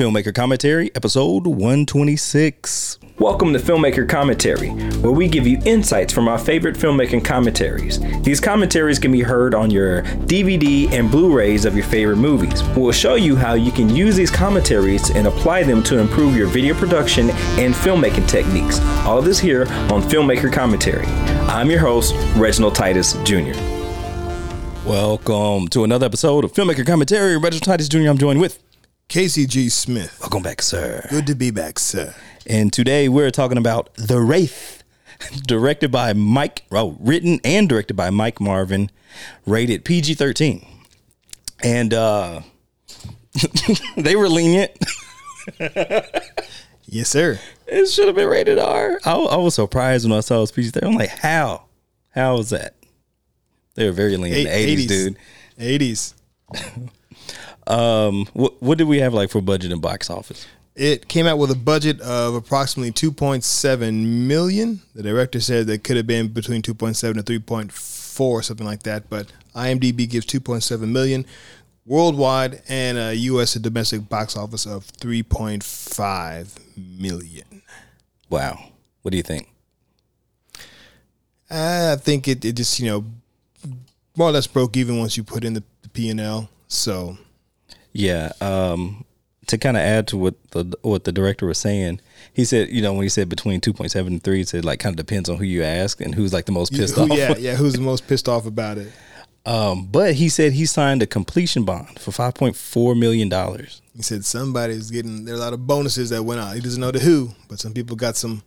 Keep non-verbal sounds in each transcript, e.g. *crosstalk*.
Filmmaker Commentary, episode 126. Welcome to Filmmaker Commentary, where we give you insights from our favorite filmmaking commentaries. These commentaries can be heard on your DVD and Blu rays of your favorite movies. We'll show you how you can use these commentaries and apply them to improve your video production and filmmaking techniques. All of this here on Filmmaker Commentary. I'm your host, Reginald Titus Jr. Welcome to another episode of Filmmaker Commentary. Reginald Titus Jr. I'm joined with Casey G. Smith. Welcome back, sir. Good to be back, sir. And today we're talking about The Wraith, directed by Mike, well, written and directed by Mike Marvin, rated PG 13. And uh *laughs* they were lenient. *laughs* Yes, sir. It should have been rated R. I, I was surprised when I saw it was PG 13. I'm like, how? How was that? They were very lenient in the 80s, dude. 80s. *laughs* Um, what, what did we have like for budget and box office? It came out with a budget of approximately 2.7 million. The director said that could have been between 2.7 and 3.4, something like that. But IMDb gives 2.7 million worldwide and a U.S. and domestic box office of 3.5 million. Wow. What do you think? I think it, it just you know more or less broke even once you put in the, the P and L. So Yeah. Um, to kind of add to what the what the director was saying, he said, you know, when he said between two point seven and three, he said like kind of depends on who you ask and who's like the most pissed who- off. yeah, *laughs* yeah, who's the most pissed off about it? Um, but he said he signed a completion bond for five point four million dollars. He said somebody's getting there are a lot of bonuses that went out. He doesn't know the who, but some people got some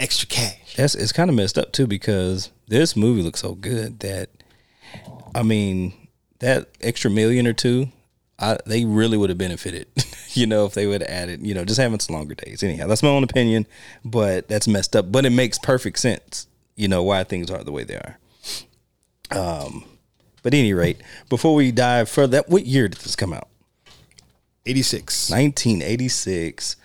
extra cash. That's it's kind of messed up too because this movie looks so good that I mean that extra million or two, I, they really would have benefited, *laughs* you know, if they would have added, you know, just having some longer days. Anyhow, that's my own opinion, but that's messed up. But it makes perfect sense, you know, why things are the way they are. Um, but at any rate, before we dive further, what year did this come out? 86. 1986.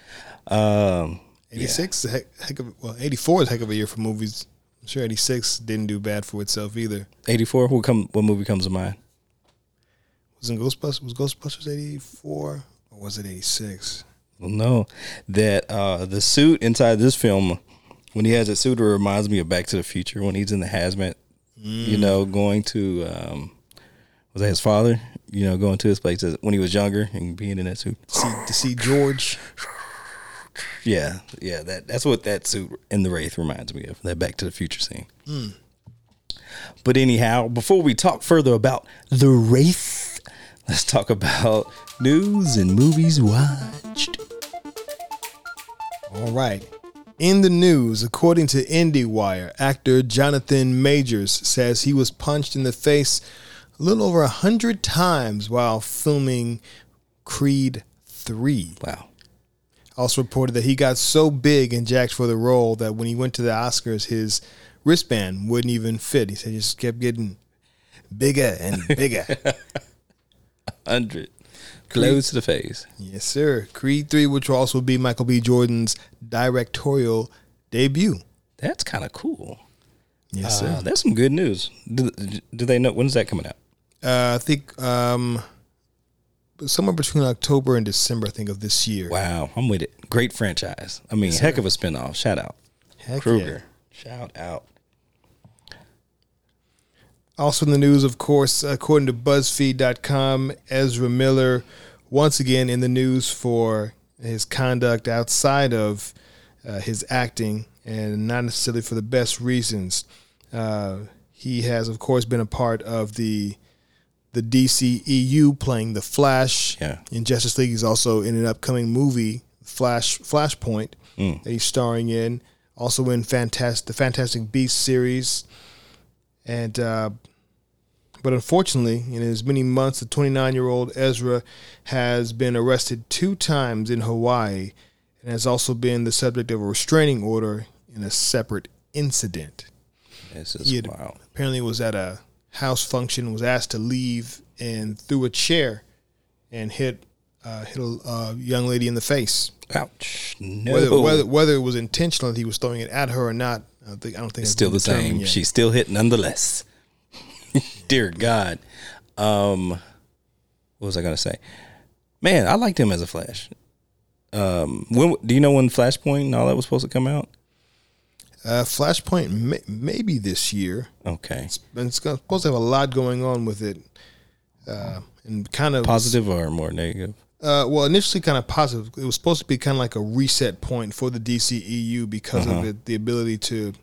Um, 86 is a heck, heck of well, 84 is a heck of a year for movies. I'm sure 86 didn't do bad for itself either. 84. What come? What movie comes to mind? Wasn't Ghostbusters was Ghostbusters 84 or was it 86? Well, no, that uh, the suit inside this film, when he has that suit, it reminds me of Back to the Future when he's in the hazmat. You know, going to um, was that his father? You know, going to his place when he was younger and being in that suit. See to see George. Yeah, yeah, that that's what that suit in the Wraith reminds me of. That Back to the Future scene. But anyhow, before we talk further about the Wraith, let's talk about news and movies watched. All right. In the news, according to IndieWire, actor Jonathan Majors says he was punched in the face a little over a hundred times while filming Creed 3. Wow. Also reported that he got so big and jacked for the role that when he went to the Oscars, his wristband wouldn't even fit. He said he just kept getting bigger and bigger. *laughs* hundred close to the face. yes, sir. Creed 3, which will also be Michael B. Jordan's directorial debut. That's kind of cool. Yes, sir. Uh, that's some good news. Do, do they know when's that coming out? Uh, I think um, somewhere between October and December, I think, of this year. Wow, I'm with it. Great franchise. I mean, heck of a spinoff. Shout out Heck Kruger. Shout out. Also in the news, of course, according to BuzzFeed.com, Ezra Miller once again in the news for his conduct outside of uh, his acting and not necessarily for the best reasons. Uh, he has, of course, been a part of the the DCEU playing the Flash Yeah. in Justice League. He's also in an upcoming movie, Flash Flashpoint, that he's starring in. Also in Fantastic the Fantastic Beast series, and uh, but unfortunately, in as many months, the 29 year old Ezra has been arrested two times in Hawaii and has also been the subject of a restraining order in a separate incident. This is He had- wild. apparently was at a house function, was asked to leave, and threw a chair and hit uh, hit a uh, young lady in the face. Ouch. No. Whether, whether whether it was intentional that he was throwing it at her or not, I don't think I don't think it's it's still the same. yet. She's still hit nonetheless. *laughs* Dear God. Um, what was I gonna say? Man, I liked him as a Flash. um, when do you know when Flashpoint and all that was supposed to come out? Uh, Flashpoint may, maybe this year. Okay, It's, it's gonna- supposed to have a lot going on with it, uh, and kind of positive or more negative? Uh, well, initially kind of positive. It was supposed to be kind of like a reset point for the DCEU because Uh-huh. of it, the ability to,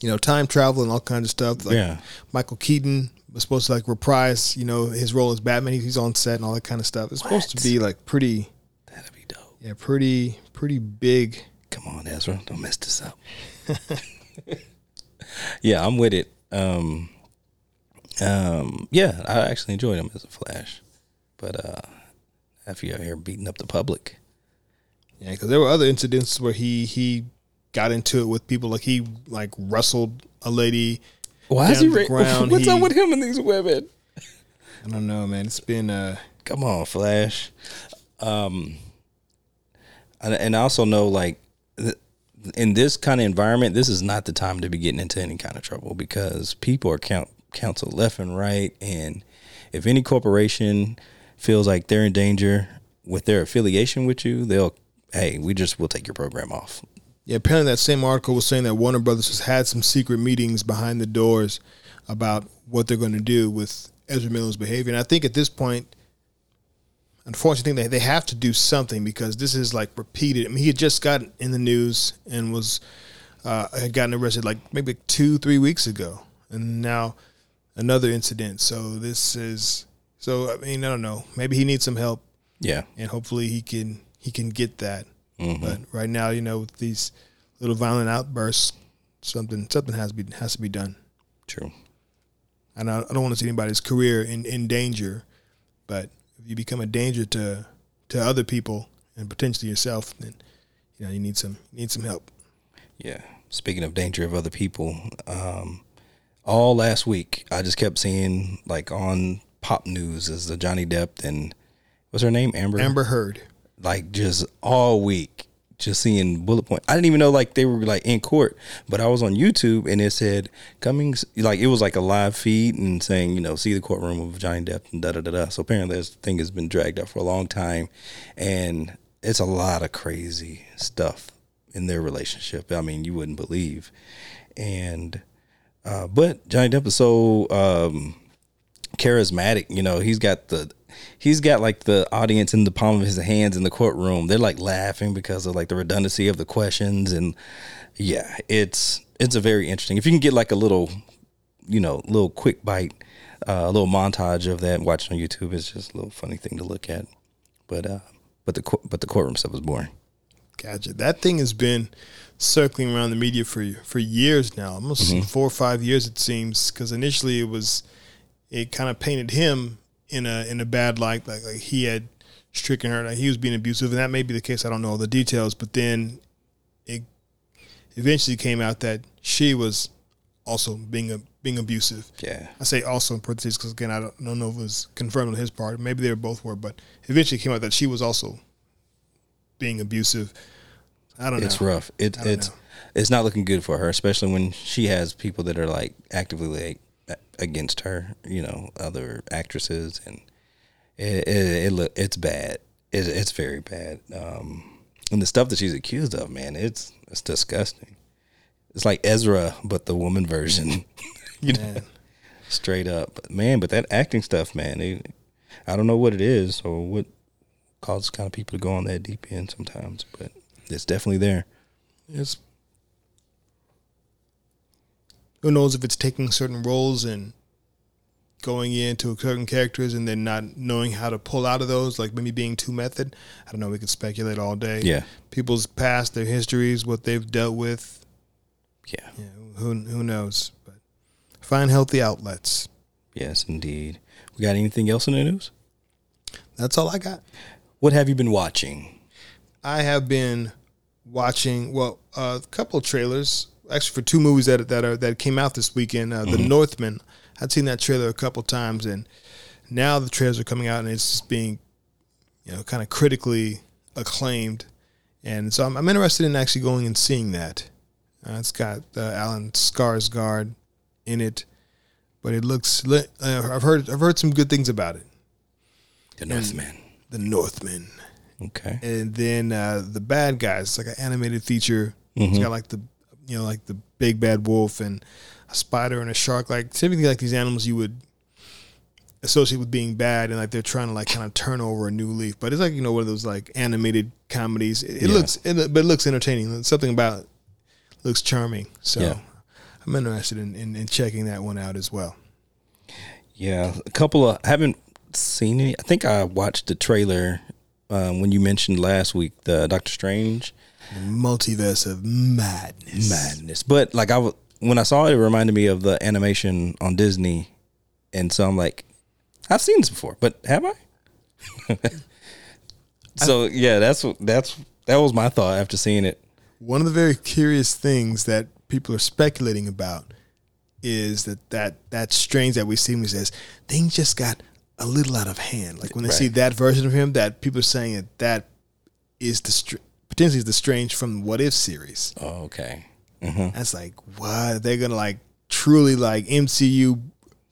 you know, time travel and all kinds of stuff. Like Yeah. Michael Keaton was supposed to like reprise, you know, his role as Batman. He's on set and all that kind of stuff. It's supposed to be like pretty, That'd be dope. yeah, pretty, pretty big. Come on, Ezra, don't mess this up. *laughs* yeah, I'm with it. Um, um, yeah, I actually enjoyed him as a Flash, but uh, after you out here beating up the public, Yeah, because there were other incidents where he he got into it with people. Like he like wrestled a lady. why is he? Ra- *laughs* ground, What's up with him and these women? I don't know, man. It's been uh, Come on, Flash. Um, and, and I also know like th- in this kind of environment, this is not the time to be getting into any kind of trouble because people are count counseled left and right, and if any corporation feels like they're in danger with their affiliation with you, they'll hey, we just will take your program off. Yeah, apparently that same article was saying that Warner Brothers has had some secret meetings behind the doors about what they're going to do with Ezra Miller's behavior. And I think at this point, unfortunately, they, they have to do something because this is like repeated. I mean, he had just gotten in the news and was uh, had gotten arrested like maybe two, three weeks ago, and now another incident. So this is so. I mean, I don't know. Maybe he needs some help Yeah, and hopefully he can he can get that. But right now, you know, with these little violent outbursts, something something has to be has to be done. true. And I, I don't want to see anybody's career in, in danger, but if you become a danger to to other people and potentially yourself, then you know you need some you need some help. Yeah. Speaking of danger of other people, um, all last week I just kept seeing like on pop news is the Johnny Depp and what's her name Amber Amber Heard. Like just all week just seeing bullet point. I didn't even know like they were like in court, but I was on YouTube and it said coming like it was like a live feed and saying you know see the courtroom of Johnny Depp and da da da da. So apparently this thing has been dragged out for a long time, and it's a lot of crazy stuff in their relationship. I mean you wouldn't believe, and uh, but Johnny Depp is so. Um, charismatic. You know, he's got the he's got like the audience in the palm of his hands in the courtroom. They're like laughing because of like the redundancy of the questions and yeah, it's it's a very interesting. If you can get like a little, you know, little quick bite, uh, a little montage of that watching on YouTube, it's just a little funny thing to look at. But uh, but the but the courtroom stuff was boring. Gotcha. That thing has been circling around the media for for years now, almost four or five years it seems. Because initially it was, it kind of painted him in a in a bad light, like, like he had stricken her, like he was being abusive, and that may be the case. I don't know all the details, but then it eventually came out that she was also being a being abusive. Yeah. I say also in parentheses because again I don't, don't know if it was confirmed on his part. Maybe they were both were, but eventually came out that she was also being abusive. I don't It's know. It's rough. It it's know. it's not looking good for her, especially when she has people that are like actively like against her. You know, other actresses, and it it, it look it's bad. It, it's very bad. Um, and the stuff that she's accused of, man, it's it's disgusting. It's like Ezra, but the woman version. *laughs* you know, Man. straight up. But man, but that acting stuff, man, it, I don't know what it is or what causes kind of people to go on that deep end sometimes, but it's definitely there. It's who knows if it's taking certain roles and going into certain characters and then not knowing how to pull out of those, like maybe being too method. I don't know. We could speculate all day. Yeah. people's past, their histories, what they've dealt with. Yeah. Yeah, who who knows? But find healthy outlets. Yes, indeed. We got anything else in the news? That's all I got. What have you been watching? I have been watching well a couple of trailers actually for two movies that that are that came out this weekend. Uh, The Northman. I'd seen that trailer a couple times, and now the trailers are coming out and it's just being you know kind of critically acclaimed. And so I'm, I'm interested in actually going and seeing that. Uh, it's got uh, Alan Skarsgård in it, but it looks. Lit. Uh, I've heard I've heard some good things about it. The Northman. The Northman. Okay. and then uh, the bad guys. It's like an animated feature. It's got like the you know like the big bad wolf and a spider and a shark. Like typically like these animals you would associate with being bad, and like they're trying to like kind of turn over a new leaf. But it's like you know one of those like animated comedies. It, it Yeah. looks, it, but it looks entertaining. Something about it looks charming. So Yeah. I'm interested in, in, in checking that one out as well. Yeah, a couple of I haven't seen any. I think I watched the trailer um, when you mentioned last week the Doctor Strange multiverse of madness. madness. But like I was when I saw it, it reminded me of the animation on Disney, and so I'm like, I've seen this before, but have I? *laughs* so yeah, that's that's that was my thought after seeing it. One of the very curious things that people are speculating about is that that that strange that we see when he says things just got a little out of hand. Like when they see that version of him, that people are saying that that is the str- potentially is the strange from What If series. Oh, okay. That's like what they're gonna like truly like MCU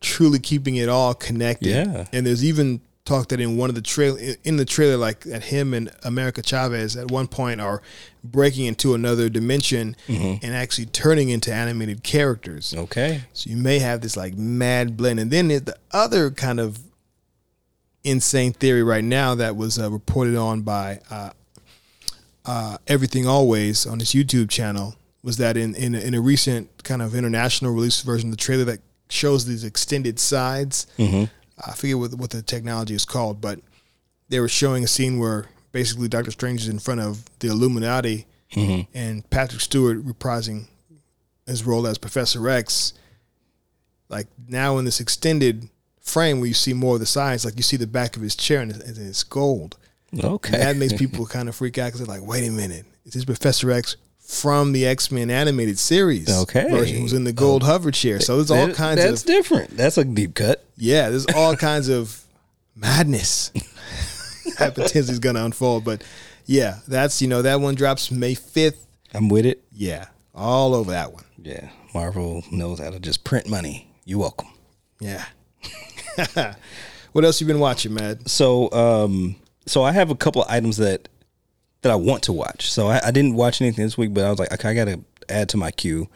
truly keeping it all connected. Yeah. And there's even talk that in one of the trail in the trailer, like that him and America Chavez at one point are breaking into another dimension and actually turning into animated characters. Okay. So you may have this like mad blend, and then there's the other kind of insane theory right now that was uh, reported on by uh, uh, Everything Always on his YouTube channel was that in in a, in a recent kind of international release version of the trailer that shows these extended sides. I forget what what the technology is called, but they were showing a scene where basically Doctor Strange is in front of the Illuminati and Patrick Stewart reprising his role as Professor X. Like now in this extended frame where you see more of the sides, like you see the back of his chair and it's gold. Okay. And that makes people kind of freak out because they're like, wait a minute, is this Professor X from the X Men animated series? Okay. version who's in the gold hover chair. So there's all That- kinds That's of different. That's a deep cut. yeah, there's all *laughs* kinds of madness *laughs* that potentially is going to unfold. But yeah, that's you know that one drops May fifth. I'm with it. Yeah, all over that one. Yeah. Marvel knows how to just print money. You're welcome. Yeah. *laughs* what else you been watching, Matt? So, um, so I have a couple of items that that I want to watch. So I, I didn't watch anything this week, but I was like, okay, I got to add to my queue.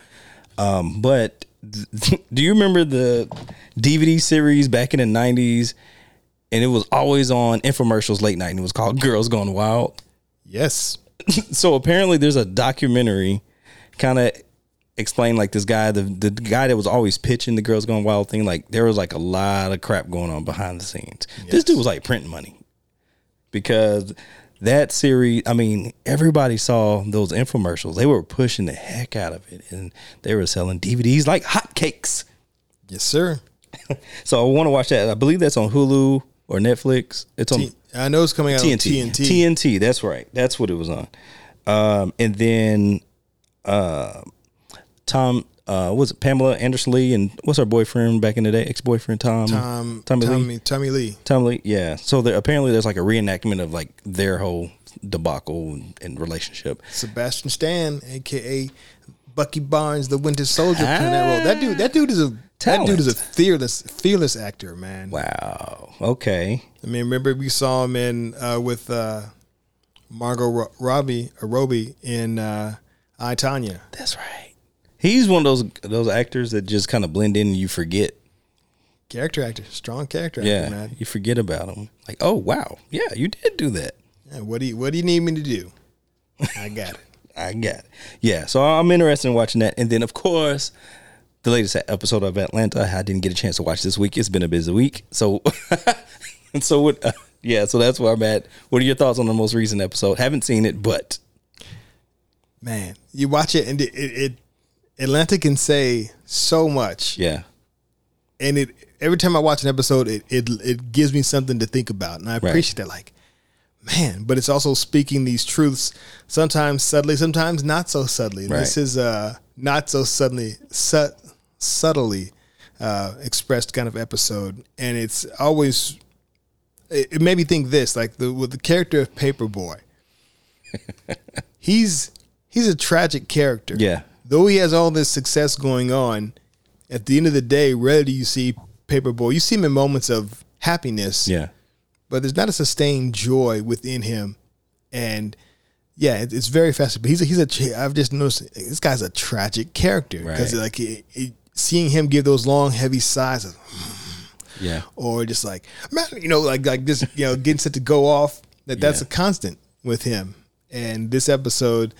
Um, but th- *laughs* do you remember the DVD series back in the '90s? And it was always on infomercials late night, and it was called Girls Gone Wild. Yes. *laughs* so apparently there's a documentary kind of explain like this guy the the guy that was always pitching the girls going wild thing like there was like a lot of crap going on behind the scenes this dude was like printing money because that series i mean everybody saw those infomercials they were pushing the heck out of it and they were selling dvds like hotcakes Yes, sir. *laughs* so i want to watch that i believe that's on hulu or netflix it's on T- I know it's coming out TNT. on TNT. TNT. That's right. That's what it was on. Um, and then uh, Tom, uh, was it Pamela Anderson Lee and what's her boyfriend back in the day? Ex boyfriend Tom. Tom, Tommy, Lee. Tommy, Tommy Lee. Tommy Lee. Yeah. So there, apparently there's like a reenactment of like their whole debacle and, and relationship. Sebastian Stan, aka Bucky Barnes, the Winter Soldier, playing that role. That dude, that dude is a that dude is a fearless, fearless actor, man. Wow. Okay. I mean, remember we saw him in uh, with uh, Margot Ro- Robbie or Robbie in uh, I Tonya. That's right. He's one of those those actors that just kind of blend in and you forget. Character actor, strong character actor, Yeah. man. You forget about him. Like, oh wow, yeah, you did do that. Yeah, what do you What do you need me to do? I got it. *laughs* I got it. Yeah, so I'm interested in watching that. And then, of course, the latest episode of Atlanta. I didn't get a chance to watch this week. It's been a busy week. So, *laughs* and so what? Uh, yeah, so that's where I'm at. What are your thoughts on the most recent episode? Haven't seen it, but Man, you watch it and it, it, it Atlanta can say so much. yeah, and it every time I watch an episode, it it it gives me something to think about, and I appreciate that. Like, man, but it's also speaking these truths sometimes subtly, sometimes not so subtly. Right. This is uh not so suddenly su- subtly uh, expressed kind of episode, and it's always it, it made me think this like the with the character of Paperboy. *laughs* he's he's a tragic character. Yeah. Though he has all this success going on, at the end of the day, rarely do you see Paperboy. You see him in moments of happiness, yeah, but there's not a sustained joy within him and yeah, it, it's very fascinating. But he's a, he's a I've just noticed this guy's a tragic character because Right. like it, it, seeing him give those long heavy sighs of *sighs* Yeah. or just like man, you know, like like just you know getting set to go off. That that's Yeah. a constant with him. And this episode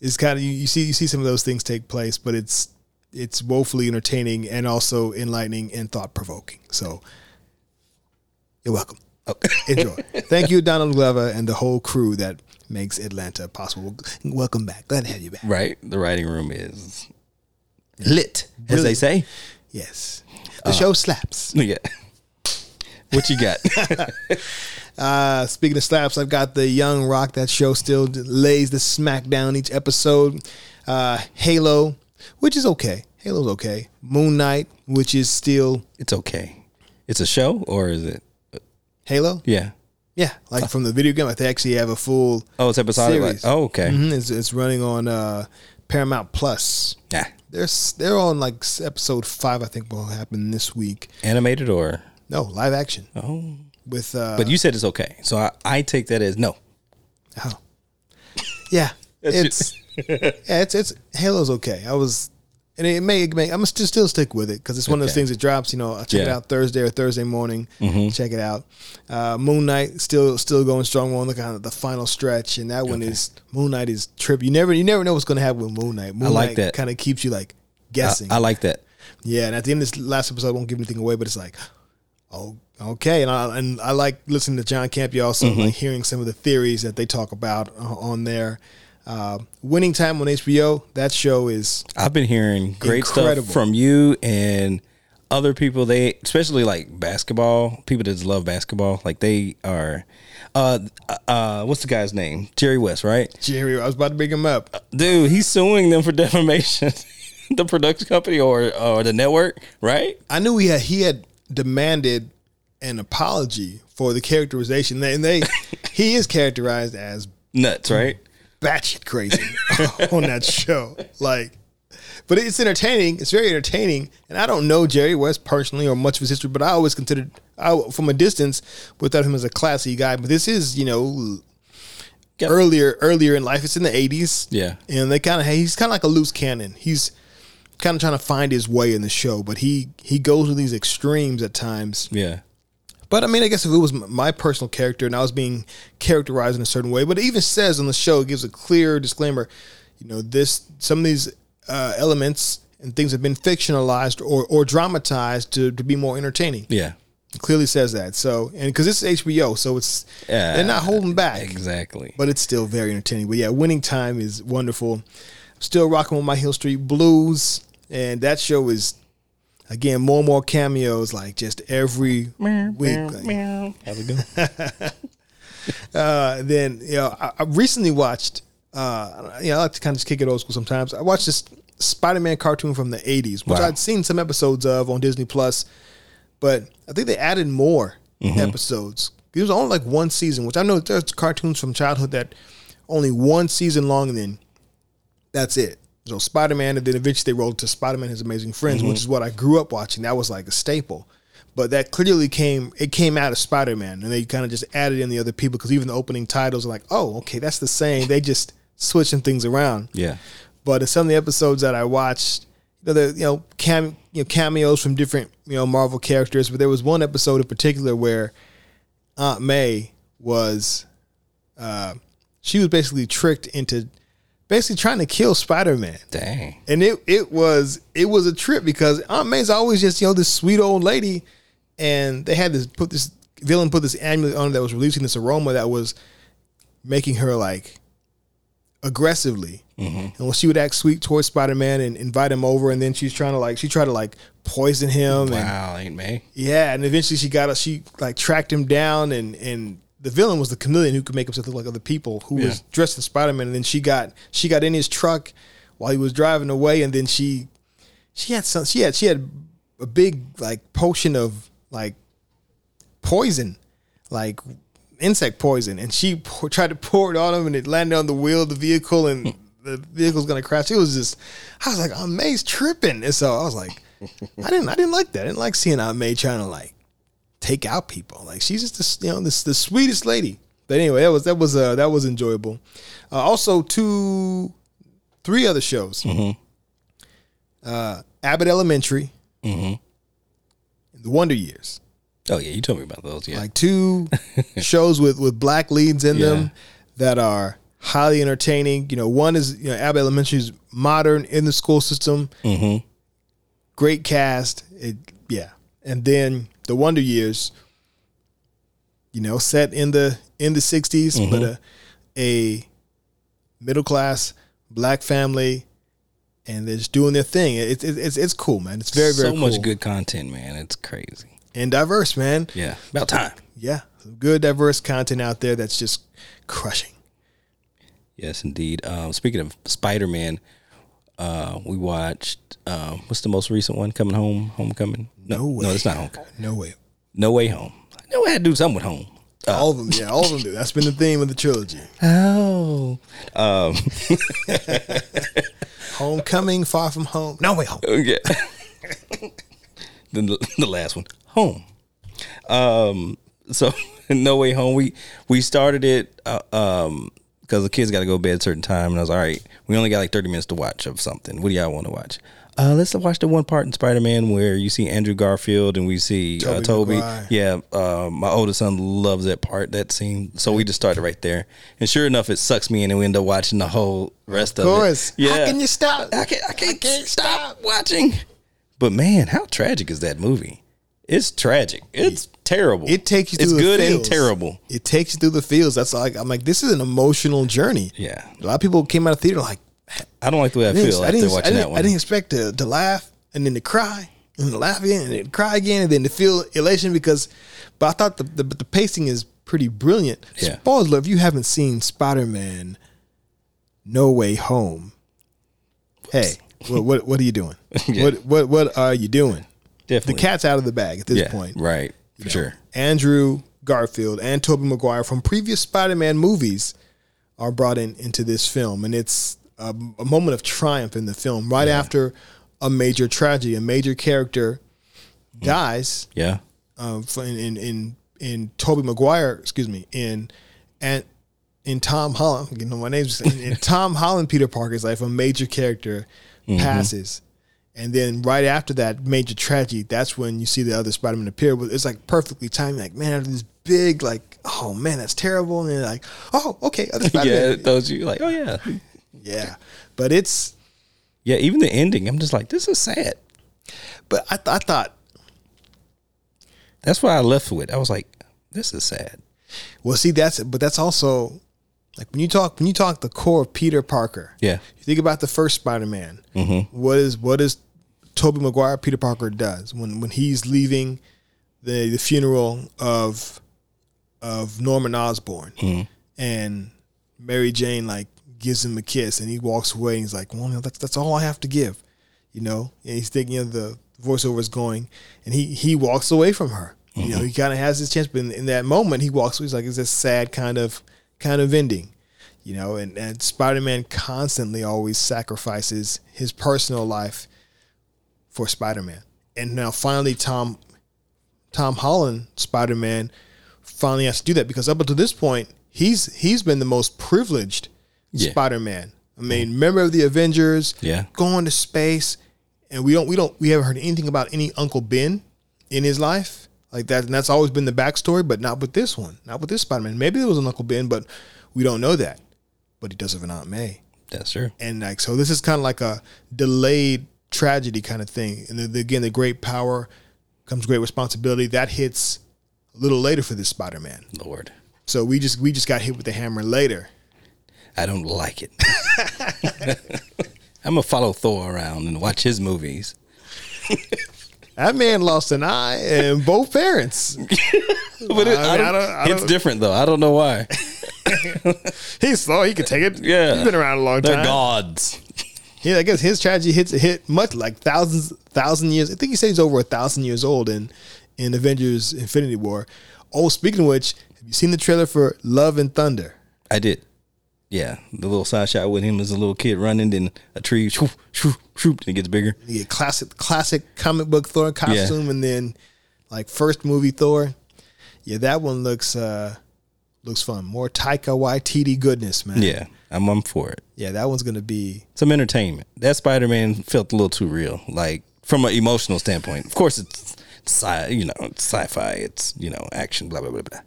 is kind of you, you see you see some of those things take place, but it's it's woefully entertaining and also enlightening and thought provoking. So you're welcome. Enjoy. Thank you, Donald Glover, and the whole crew that makes Atlanta possible. Welcome back. Glad to have you back. Right. The writing room is lit, as they say. Yes, the uh, show slaps. *laughs* Yeah. What you got? *laughs* Uh, speaking of slaps, I've got the Young Rock. That show still lays the smack down each episode. Uh, Halo, which is okay. Halo's okay. Moon Knight, which is still it's okay. It's a show or is it? Halo. Yeah. Yeah, like from the video game. Like they actually have a full. Oh, it's episodic. Like, Series. oh, okay. Mhm, it's, it's running on uh, Paramount Plus. Yeah. They're they're on like episode five. I think will happen this week. Animated or? No, live action Oh. With. Uh, But you said it's okay, so I, I take that as no. Oh. Yeah. *laughs* it's *laughs* yeah, it's it's Halo's okay. I was and it may, it may I'm still still stick with it because it's one of those things that drops. You know, I check it out Thursday or Thursday morning. Check it out. Uh, Moon Knight still still going strong. We're on the kind of the final stretch, and that one is Moon Knight is trip. You never you never know what's going to happen with Moon Knight. Moon like Knight that. kind of keeps you like I, guessing. I like that. Yeah, and at the end of this last episode, I won't give anything away, but it's like, oh, okay. And I and I like listening to John Campea also, Mm-hmm. like hearing some of the theories that they talk about uh, on there. Uh, Winning Time on HBO. That show is I've been hearing great Incredible. stuff from you and other people. They especially like basketball people that just love basketball. Like they are. Uh, uh, what's the guy's name? Jerry West, right? Jerry. I was about to bring him up. Dude, he's suing them for *laughs* defamation. the production company or or the network, right? I knew he had he had demanded an apology for the characterization, and they he is characterized as Nuts, right? batshit crazy *laughs* on that show. Like, but it's entertaining. It's very entertaining. And I don't know Jerry West personally or much of his history, but I always considered, I, from a distance, without him as a classy guy. But this is, you know, Yep. earlier earlier in life. It's in the eighties. Yeah. and they kind of he's kind of like a loose cannon. He's kind of trying to find his way in the show, but he he goes to these extremes at times. Yeah. But I mean, I guess if it was my personal character and I was being characterized in a certain way, but it even says on the show, it gives a clear disclaimer, you know, this some of these uh, elements and things have been fictionalized or, or dramatized to, to be more entertaining. Yeah. It clearly says that. So, and because it's HBO, so it's Yeah. they're not holding back, Exactly. but it's still very entertaining. But yeah, Winning Time is wonderful. Still rocking with my Hill Street Blues, and that show is again more and more cameos, like just every week. Like, How's it going? *laughs* uh, then you know, I, I recently watched. Uh, you know, I like to kind of just kick it old school sometimes. I watched this Spider-Man cartoon from the '80s, which Wow. I'd seen some episodes of on Disney Plus, but I think they added more episodes. It was only like one season, which I know there's cartoons from childhood that only one season long, and then that's it. So Spider-Man, and then eventually they rolled to Spider-Man: His Amazing Friends, which is what I grew up watching. That was like a staple. But that clearly came it came out of Spider-Man, and they kind of just added in the other people because even the opening titles are like, oh, okay, that's the same. They just switching things around. Yeah. But in some of the episodes that I watched, you know, the you know cam you know cameos from different you know Marvel characters. But there was one episode in particular where Aunt May was, uh, she was basically tricked into basically trying to kill Spider Man. Dang. And it it was it was a trip because Aunt May's always just you know this sweet old lady, and they had this put this villain put this amulet on her that was releasing this aroma that was making her like aggressively. Mm-hmm. And when she would act sweet towards Spider Man and invite him over, and then she's trying to like she tried to like poison him and Wow, ain't me. yeah, and eventually she got us. She like tracked him down, and and the villain was the chameleon who could make himself look like other people, who was dressed as Spider Man. And then she got she got in his truck while he was driving away, and then she she had some she had she had a big like potion of like poison, like insect poison, and she pour, tried to pour it on him, and it landed on the wheel of the vehicle, and hmm. the vehicle's gonna crash. It was just I was like, Aunt May's tripping, and so I was like. I didn't. I didn't like that. I didn't like seeing Aunt May trying to like take out people. Like she's just this, you know, this the sweetest lady. But anyway, that was that was uh, that was enjoyable. Uh, also, two, three other shows. Uh, Abbott Elementary, and The Wonder Years. Oh yeah, you told me about those. Yeah. Like two *laughs* shows with with black leads in Yeah. them that are highly entertaining. You know, one is you know Abbott Elementary is modern in the school system. mm-hmm. Great cast. It, yeah, and then The Wonder Years. You know, set in the in the 60s Mm-hmm. but a a middle class black family, and they're just doing their thing. It's it's it's, it's cool, man. It's very very so cool. much good content, man. It's crazy. and diverse, man. Yeah. About time. Yeah, good diverse content out there that's just crushing. Yes, indeed. Um, speaking of Spider Man, uh, we watched um, what's the most recent one? Coming home, Homecoming. No, No way. no, it's not home. No way. No Way Home. I know I had to do something with home. all of them, yeah, all of them do. That's been the theme of the trilogy. Oh, um, *laughs* *laughs* Homecoming, Far From Home, No Way Home. yeah. *laughs* then the, the last one, home. Um, so no way home. We we started it uh, um because the kids got to go to bed a certain time, and I was all right. We only got like thirty minutes to watch of something. What do y'all want to watch? Uh, let's watch the one part in Spider Man where you see Andrew Garfield and we see uh, Tobey. Yeah, uh, my oldest son loves that part, that scene. So we just started right there, and sure enough, it sucks me in, and we end up watching the whole rest of, Of course. it. Yeah, How can you stop? I can't, I can't, stop watching. But man, how tragic is that movie? It's tragic. It's terrible. It takes you It's through the good and terrible. It takes you through the fields. That's like I'm like, this is an emotional journey. Yeah. A lot of people came out of theater like, I don't like the way I, I feel I after didn't, I that one. I didn't expect to, to laugh and then to cry and to laugh again and then to cry again and then to feel elation because, but I thought the the, the pacing is pretty brilliant. Yeah. Spoiler: if you haven't seen Spider Man, No Way Home, hey, what what what are you doing? *laughs* Yeah. What what what are you doing? Definitely. The cat's out of the bag at this yeah, point. right? For sure. Andrew Garfield and Tobey Maguire from previous Spider-Man movies are brought in into this film, and it's a, a moment of triumph in the film. Right after a major tragedy, a major character dies. Yeah. Um, for- in in in, in Tobey Maguire, excuse me, in and in Tom Holland, you know my name's in, in *laughs* Tom Holland Peter Parker's life, a major character passes. And then right after that major tragedy, that's when you see the other Spider-Man appear. But It's like perfectly timed. Like, man, after this big, like, oh man, that's terrible. And then like, oh, okay, other *laughs* Yeah. Spider-Man. It throws you like, oh yeah. *laughs* yeah. But it's, Yeah. Even the ending, I'm just like, this is sad. but I, th- I thought, That's what I left with. I was like, this is sad. well, see, that's, but that's also like when you talk, when you talk the core of Peter Parker. Yeah. You think about the first Spider-Man. Mm-hmm. What is what is Tobey Maguire Peter Parker does when when he's leaving the the funeral of of Norman Osborn mm-hmm. and Mary Jane like gives him a kiss and he walks away and he's like, well, that's that's all I have to give, you know. And he's thinking of the voiceover is going and he he walks away from her. You know, he mm-hmm. kind of has his chance, but in, in that moment, he walks away. He's like, it's this sad kind of kind of ending you know and, and spider-man constantly always sacrifices his personal life for spider-man and now finally tom tom holland spider-man finally has to do that because up until this point he's he's been the most privileged Yeah. spider-man. I mean member of the avengers? Yeah. going to space and we don't we don't we haven't heard anything about any uncle ben in his life. Like that and that's always been the backstory but not with this one not with this spider-man. Maybe there was an uncle ben but we don't know that. But he does have an aunt may. That's true. and like so this is kind of like a delayed tragedy kind of thing. And then again the great power comes great responsibility. That hits a little later for this spider-man. Lord. so we just we just got hit with the hammer later I don't like it. *laughs* I'm gonna follow Thor around and watch his movies. *laughs* that man lost an eye and both parents *laughs* But it, I I mean, I don't- don't- I it's don't- different though. I don't know why. he's slow he could take it Yeah, he's been around a long They're time gods. Yeah, I guess his tragedy hits hit much like thousands thousand years. I think he says he's over a thousand years old in in Avengers Infinity War. Oh, speaking of which, have you seen the trailer for Love and Thunder? I did. Yeah, the little side shot with him as a little kid running, then a tree, shoo, shoo, shoo, and it gets bigger. Yeah, classic classic comic book Thor costume and then like first movie Thor. Yeah, that one looks uh looks fun. More Taika Waititi goodness, man. Yeah, I'm, I'm for it. Yeah, that one's gonna be Some entertainment. That Spider Man felt a little too real, like from an emotional standpoint. Of course, it's sci, you know, sci-fi. It's you know, action, blah blah blah blah.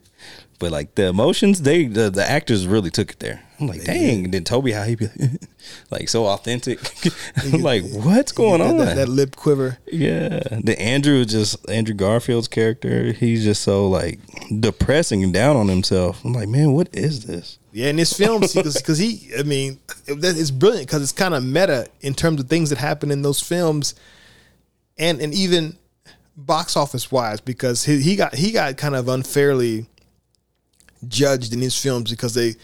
But like the emotions, they the, the actors really took it there. I'm like, dang. And then Tobey, how he be *laughs* like so authentic. *laughs* I'm like, what's going on? that, that lip quiver. Yeah, the Andrew just Andrew Garfield's character. He's just so like depressing and down on himself. I'm like, man, what is this? Yeah, in his films, because he, I mean, it's brilliant because it's kind of meta in terms of things that happen in those films, and and even box office wise, because he, he got he got kind of unfairly judged in his films because they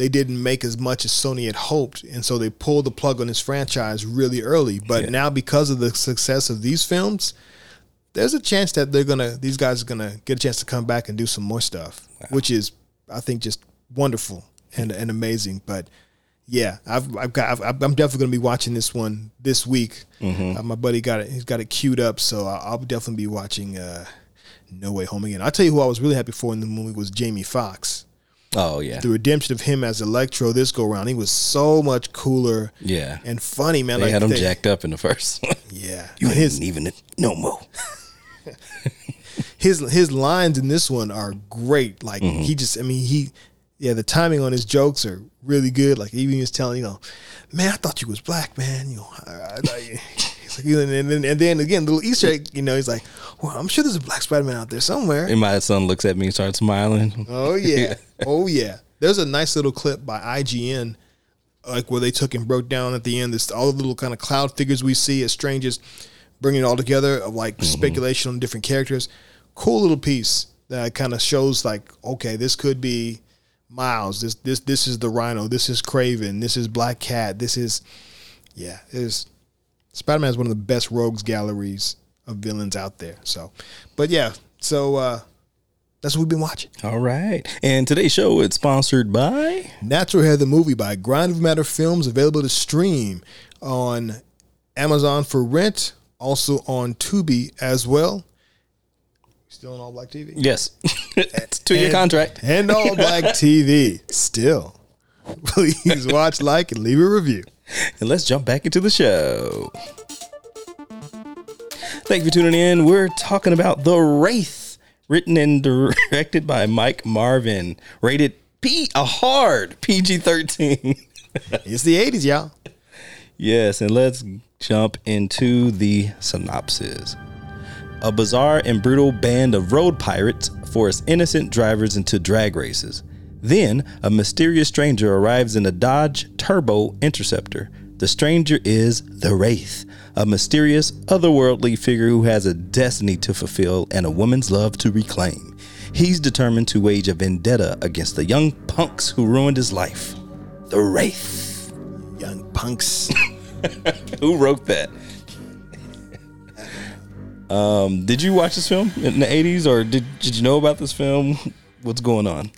they didn't make as much as Sony had hoped, and so they pulled the plug on his franchise really early. But Yeah. now, because of the success of these films, there's a chance that they're gonna these guys are gonna get a chance to come back and do some more stuff, which is I think just wonderful and and amazing. But yeah, I've I've got I've, I'm definitely gonna be watching this one this week. Uh, my buddy got it; he's got it queued up, so I'll, I'll definitely be watching uh, No Way Home again. I'll tell you who I was really happy for in the movie was Jamie Foxx. Oh yeah, The redemption of him as Electro this go around, he was so much cooler yeah. and funny, man. They had him they- jacked up in the first *laughs* one. Yeah, You And his ain't even no more. *laughs* his his lines in this one are great. Like Mm-hmm. he just, I mean, he, yeah, the timing on his jokes are really good. Like even he was telling, you know, man, I thought you was black, man. You know, I, I, I, like, and then and then again, little Easter egg. You know, he's like, well, I'm sure there's a black Spider Man out there somewhere. And my son looks at me and starts smiling. Oh yeah, *laughs* oh yeah. There's a nice little clip by IGN, like where they took and broke down at the end this all the little kind of cloud figures we see as strangers, bringing it all together of like mm-hmm. speculation on different characters. Cool little piece that kind of shows like, okay, this could be Miles. This this this is the Rhino. This is Kraven. This is Black Cat. This is yeah. Is Spider Man is one of the best rogues galleries of villains out there. So, but yeah. So uh that's what we've been watching. All right. And today's show is sponsored by Natural Hair, the movie by Grind of Matter Films, available to stream on Amazon for rent, also on Tubi as well. Still on All Black TV? Yes. it's *laughs* two year contract. And All Black TV. Still. *laughs* Please watch, like, and leave a review. And let's jump back into the show. Thank you for tuning in. We're talking about The Wraith, written and directed by Mike Marvin, rated P a hard PG 13. It's the 80s, y'all. Yes, and let's jump into the synopsis. A bizarre and brutal band of road pirates force innocent drivers into drag races. Then, a mysterious stranger arrives in a Dodge Turbo Interceptor. The stranger is the Wraith, a mysterious, otherworldly figure who has a destiny to fulfill and a woman's love to reclaim. He's determined to wage a vendetta against the young punks who ruined his life. The Wraith. Young punks. *laughs* Who wrote that? um, did you watch this film in the eighties, or did did you know about this film? What's going on?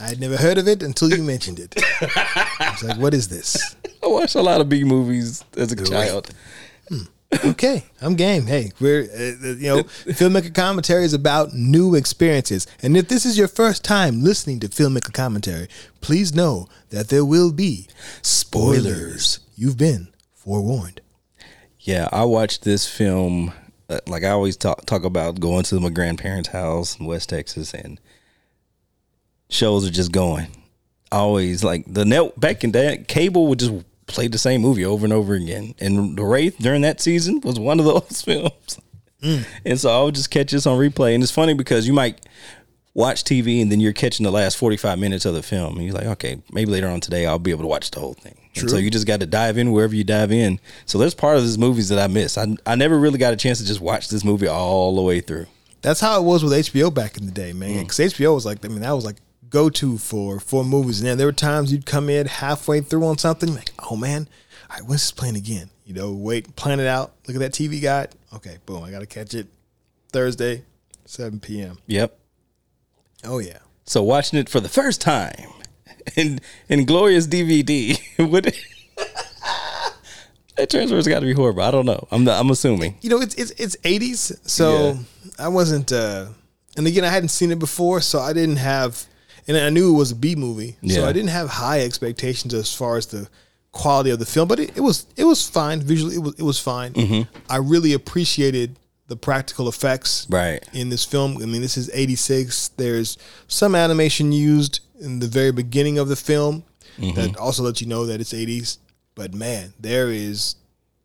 I had never heard of it until you mentioned it. I was like, what is this? *laughs* I watched a lot of B movies as a child. Okay, I'm game. Hey, we're uh, uh, you know, *laughs* filmmaker commentary is about new experiences, and if this is your first time listening to filmmaker commentary, please know that there will be spoilers. You've been forewarned. Yeah, I watched this film. Uh, like I always talk talk about going to my grandparents' house in West Texas, and shows are just going. Always like the net back in that cable would just play the same movie over and over again. And The Wraith during that season was one of *laughs* those films. Mm. And so I would just catch this on replay. And it's funny because you might watch TV and then you're catching the last 45 minutes of the film. And you're like, okay, maybe later on today I'll be able to watch the whole thing. And so you just got to dive in wherever you dive in. So there's part of this movies that I miss. I, I never really got a chance to just watch this movie all the way through. That's how it was with HBO back in the day, man. Mm. Because HBO was like, I mean, that was like go to for for movies. And then there were times you'd come in halfway through on something, like, oh man, all right, when's this playing again? You know, wait, plan it out. Look at that TV guide. Okay, boom, I got to catch it Thursday, 7 p.m. Yep. Oh yeah. So watching it for the first time in in glorious DVD, what that transfer's got to be horrible. I don't know. I'm not, I'm assuming. you know, it's it's it's eighties, so Yeah. I wasn't. uh And again, I hadn't seen it before, so I didn't have. And I knew it was a B movie, so I didn't have high expectations as far as the quality of the film. But it, it was it was fine visually. It was it was fine. Mm-hmm. I really appreciated the practical effects Right. in this film. I mean, this is '86. There's some animation used in the very beginning of the film Mm-hmm. that also lets you know that it's '80s. But man, there is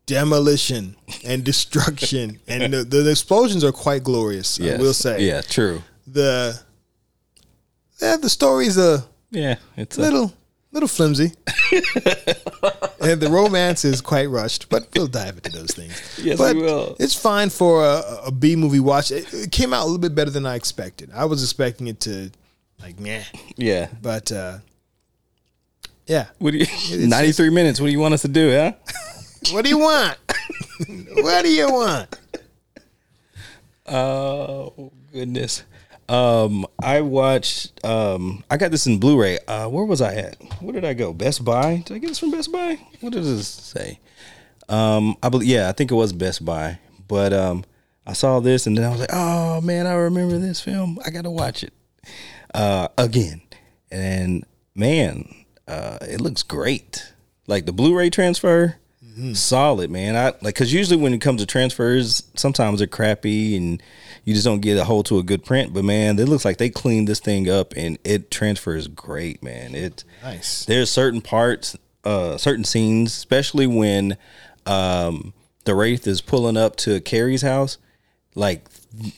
demolition and destruction, *laughs* and the, the explosions are quite glorious. I will say Yeah, true. the yeah, the story's a Yeah, it's a, little little flimsy, *laughs* and the romance is quite rushed. But we'll dive into those things. Yes, but we will. It's fine for a, a B movie watch. It, it came out a little bit better than I expected. I was expecting it to like meh, yeah. but uh, yeah. What do you? Ninety three minutes. What do you want us to do? Huh? *laughs* What do you want? *laughs* what do you want? Oh goodness. Um, I watched. Um, I got this in Blu-ray. Uh, where was I at? Where did I go? Best Buy. Did I get this from Best Buy? What does this say? Um, I believe. Yeah, I think it was Best Buy. But um, I saw this and then I was like, oh man, I remember this film. I got to watch it uh, again. And man, uh, it looks great. Like the Blu-ray transfer, solid, man. I like because usually when it comes to transfers, sometimes they're crappy and you just don't get a hold to a good print. But man, it looks like they cleaned this thing up and it transfers great, man. It Nice. there's certain parts, uh, certain scenes, especially when um, the wraith is pulling up to Keri's house. Like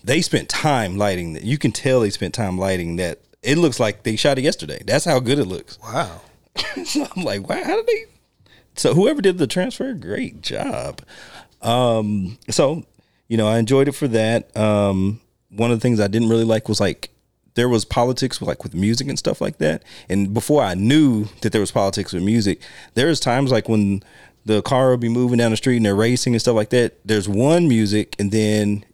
they spent time lighting that. You can tell they spent time lighting that. It looks like they shot it yesterday. That's how good it looks. Wow. *laughs* so I'm like, wow, how did they? So whoever did the transfer, great job. Um, so you know, I enjoyed it for that. Um, one of the things I didn't really like was like there was politics like with music and stuff like that. And before I knew that there was politics with music, there was times like when the car will be moving down the street and they're racing and stuff like that. There's one music and then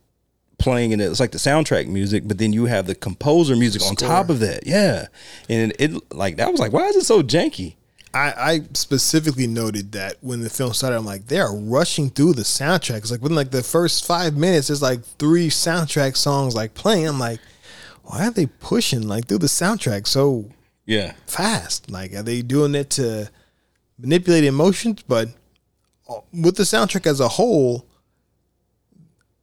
playing and it's like the soundtrack music, but then you have the composer music on top of that. Yeah. And it like that was like, why is it so janky? I, I specifically noted that when the film started, I'm like, they are rushing through the soundtracks. Like within like the first five minutes, there's like three soundtrack songs like playing. I'm like, why are they pushing like through the soundtrack so Yeah. fast? Like, are they doing it to manipulate emotions? But uh, with the soundtrack as a whole,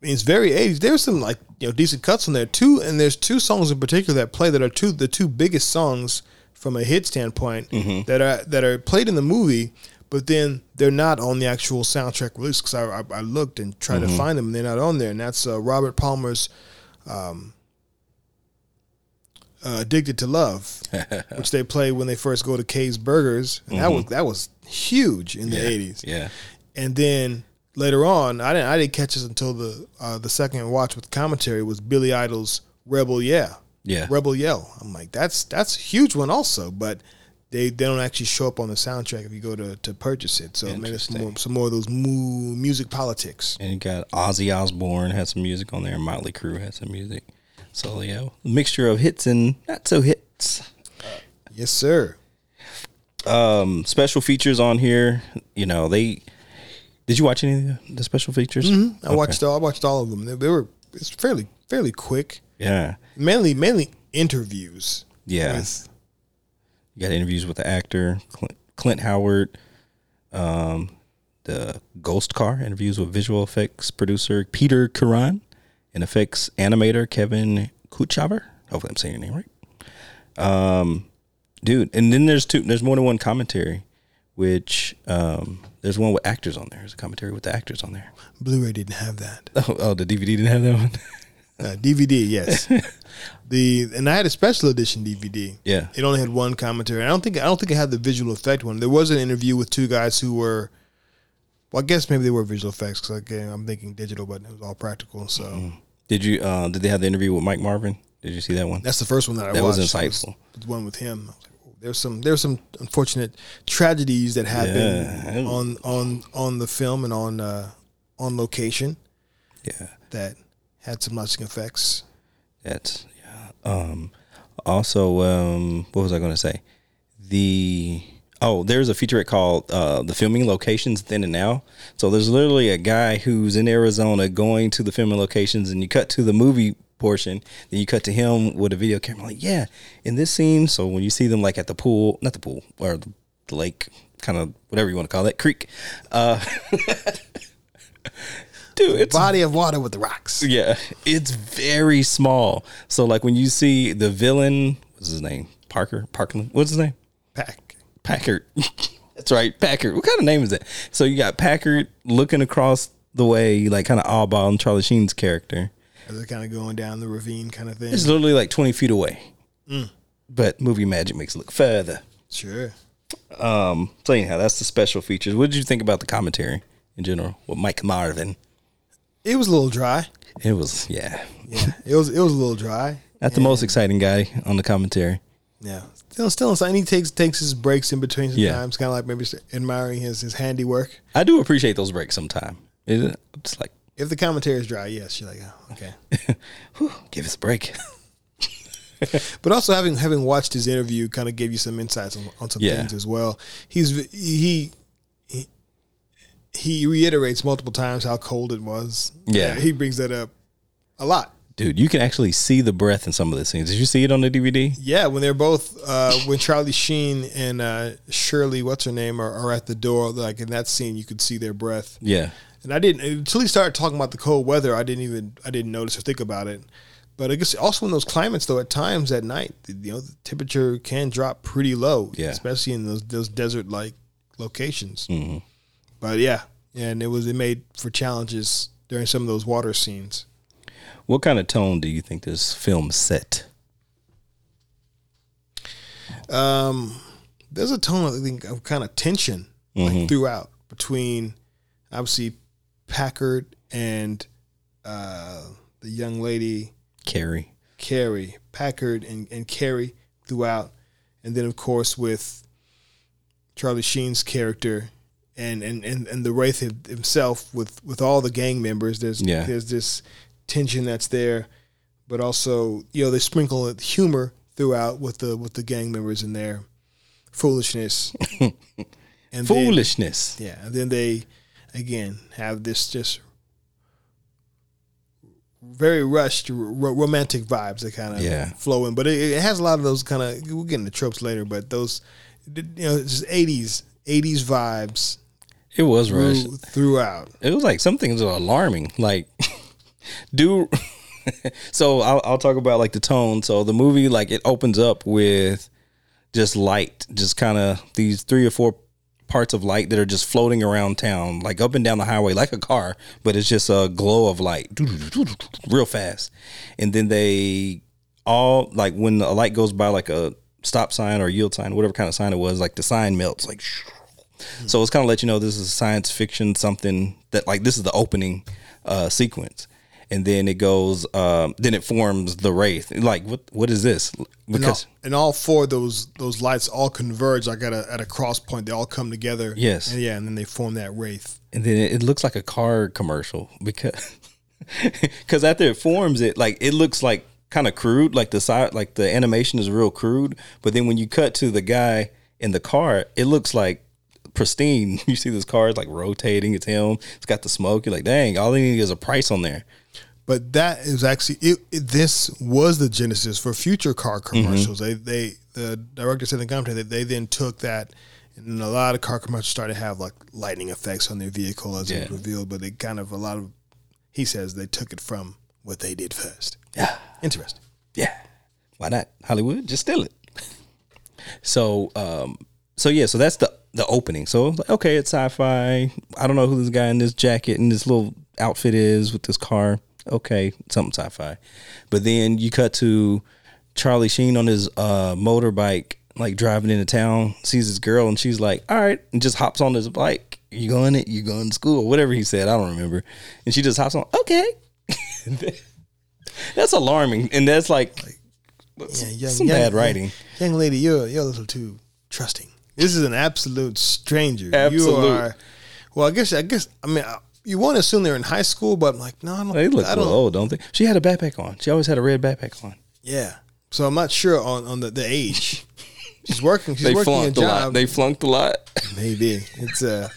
it's very 80s. There's some like you know decent cuts on there too, and there's two songs in particular that play that are two the two biggest songs from a hit standpoint that are that are played in the movie, but then they're not on the actual soundtrack release because I, I I looked and tried to find them and they're not on there, and that's uh, Robert Palmer's. Um, uh, Addicted to Love, *laughs* which they play when they first go to Kay's Burgers, and that was that was huge in the eighties. Yeah. and then later on, I didn't I didn't catch this until the uh, the second watch with commentary was Billy Idol's Rebel Yeah, Yeah. Rebel Yell. I'm like that's that's a huge one also, but they they don't actually show up on the soundtrack if you go to, to purchase it. So maybe some more some more of those mu- music politics. And you got Ozzy Osbourne had some music on there, Motley Crue had some music. So yeah, A mixture of hits and not so hits. Yes, sir. Um, special features on here. You know they. Did you watch any of the special features? I watched all I watched all of them. They, they were it's fairly fairly quick. Yeah, Mainly mainly interviews. yeah. with- You got interviews with the actor Clint, Clint Howard, um, the Ghost Car interviews with visual effects producer Peter Kuran, and effects animator Kevin Kutchaver. Hopefully, I'm saying your name right. Um, dude, and then there's two. There's more than one commentary, which um, there's one with actors on there. There's a commentary with the actors on there. Blu-ray didn't have that. *laughs* Oh, oh the DVD didn't have that one. *laughs* Uh, DVD, yes. *laughs* the and I had a special edition DVD. Yeah. it only had one commentary. I don't think I don't think it had the visual effect one. There was an interview with two guys who were, well, I guess maybe they were visual effects because again, I'm thinking digital, but it was all practical. So Did you? Uh, did they have the interview with Mike Marvin? Did you see that one? that's the first one that I That was watched. insightful. the one with him. Like, oh, there's some there's some unfortunate tragedies that happen Yeah. on on on the film and on uh, on location Yeah. that had some lasting effects. That's yeah. Um, also, um, what was I going to say? The oh, there's a featurette called uh, "The Filming Locations Then and Now." So there's literally a guy who's in Arizona going to the filming locations, and you cut to the movie portion. Then you cut to him with a video camera. Like, yeah, in this scene. So when you see them like at the pool, not the pool or the, lake, kind of whatever you want to call it, creek. Uh, *laughs* dude, it's Body of water with the rocks. yeah, it's very small. So like when you see the villain, what's his name? Parker. Parkland. What's his name? Pack. Packard. *laughs* That's right, Packard. What kind of name is that? So you got Packard looking across the way, like kind of oddball on Charlie Sheen's character. As they're kind of going down the ravine kind of thing. It's literally like 20 feet away. But movie magic makes it look further. Sure. Um, so anyhow, that's the special features. What did you think about the commentary in general with Mike Marvin? It was a little dry. It was, yeah, Yeah. it was it was a little dry. not the most exciting guy on the commentary. Yeah. Still still inside. He takes takes his breaks in between Yeah. sometimes, kind of like maybe admiring his his handiwork. I do appreciate those breaks sometime. It, it's like, If the commentary is dry, yes, you're like, oh, okay. *laughs* whew, give us a break. *laughs* But also having having watched his interview kind of gave you some insights on, on some Yeah. things as well. He's he, he he reiterates multiple times how cold it was. Yeah. he brings that up a lot. Dude, you can actually see the breath in some of the scenes. Did you see it on the DVD? Yeah, when they're both uh, when Charlie Sheen and uh, Shirley, what's her name, are, are at the door. Like in that scene, you could see their breath. Yeah. And I didn't until he started talking about the cold weather. I didn't even I didn't notice or think about it. But I guess also in those climates, though, at times at night, you know, the temperature can drop pretty low, Yeah. especially in those those desert like locations. hmm But yeah, and it was it made for challenges during some of those water scenes. What kind of tone do you think this film set? Um, there's a tone I think of kind of tension like throughout between obviously Packard and uh, the young lady Keri. Keri, Packard and, and Keri throughout. And then of course with Charlie Sheen's character and, and, and, and the Wraith himself with, with all the gang members, there's Yeah. there's this tension that's there. But also, you know, they sprinkle humor throughout with the with the gang members in their foolishness. *laughs* and then- Foolishness. yeah, and then they again have this just very rushed ro- romantic vibes that kind of Yeah. flow in, but it, it has a lot of those kind of we'll get into tropes later, but those you know just eighties eighties vibes It was rushed. throughout. It was like some things are alarming. Like, *laughs* do *laughs* so. I'll, I'll talk about like the tone. So the movie, like, it opens up with just light, just kind of these three or four parts of light that are just floating around town, like up and down the highway, like a car, but it's just a glow of light, *laughs* real fast. And then they all like when a light goes by, like a stop sign or yield sign, whatever kind of sign it was, like the sign melts, like. So it's kind of let you know this is science fiction, something that like this is the opening uh, sequence, and then it goes, um, then it forms the wraith. Like what? What is this? And all, Because and all four of those those lights all converge like at a at a cross point. They all come together. Yes. and yeah, and then they form that wraith. and then it, it looks like a car commercial because *laughs* because after it forms it like it looks like kind of crude like the side like the animation is real crude but then when you cut to the guy in the car it looks like pristine *laughs* you see this car is like rotating it's him it's got the smoke you're like dang all they need is a price on there But that is actually it, it, this was the genesis for future car commercials. They they the director said in the commentary that they then took that and a lot of car commercials started to have like lightning effects on their vehicle as it was revealed. But they kind of a lot of he says they took it from what they did first. yeah Interesting. yeah why not hollywood just steal it *laughs* so um so yeah so that's the the opening. So like, okay it's sci-fi. I don't know who this guy in this jacket and this little outfit is with this car. Okay something sci-fi. But then you cut to charlie sheen on his uh motorbike like driving into town sees this girl and she's like all right and just hops on his bike. You going it you going to school? whatever he said i don't remember. And she just hops on okay. *laughs* That's alarming. And that's like Yeah, young, some young- bad writing. Young lady, you're you're a little too trusting. This is an absolute stranger. You are. Well, I guess I guess I mean you want to assume they're in high school, but I'm like, no, I don't. They look I a don't. old, don't they? She had a backpack on. She always had a red backpack on. Yeah. So I'm not sure on, on the, the age. She's working. She's They working a flunked a lot. They flunked a lot. Maybe it's uh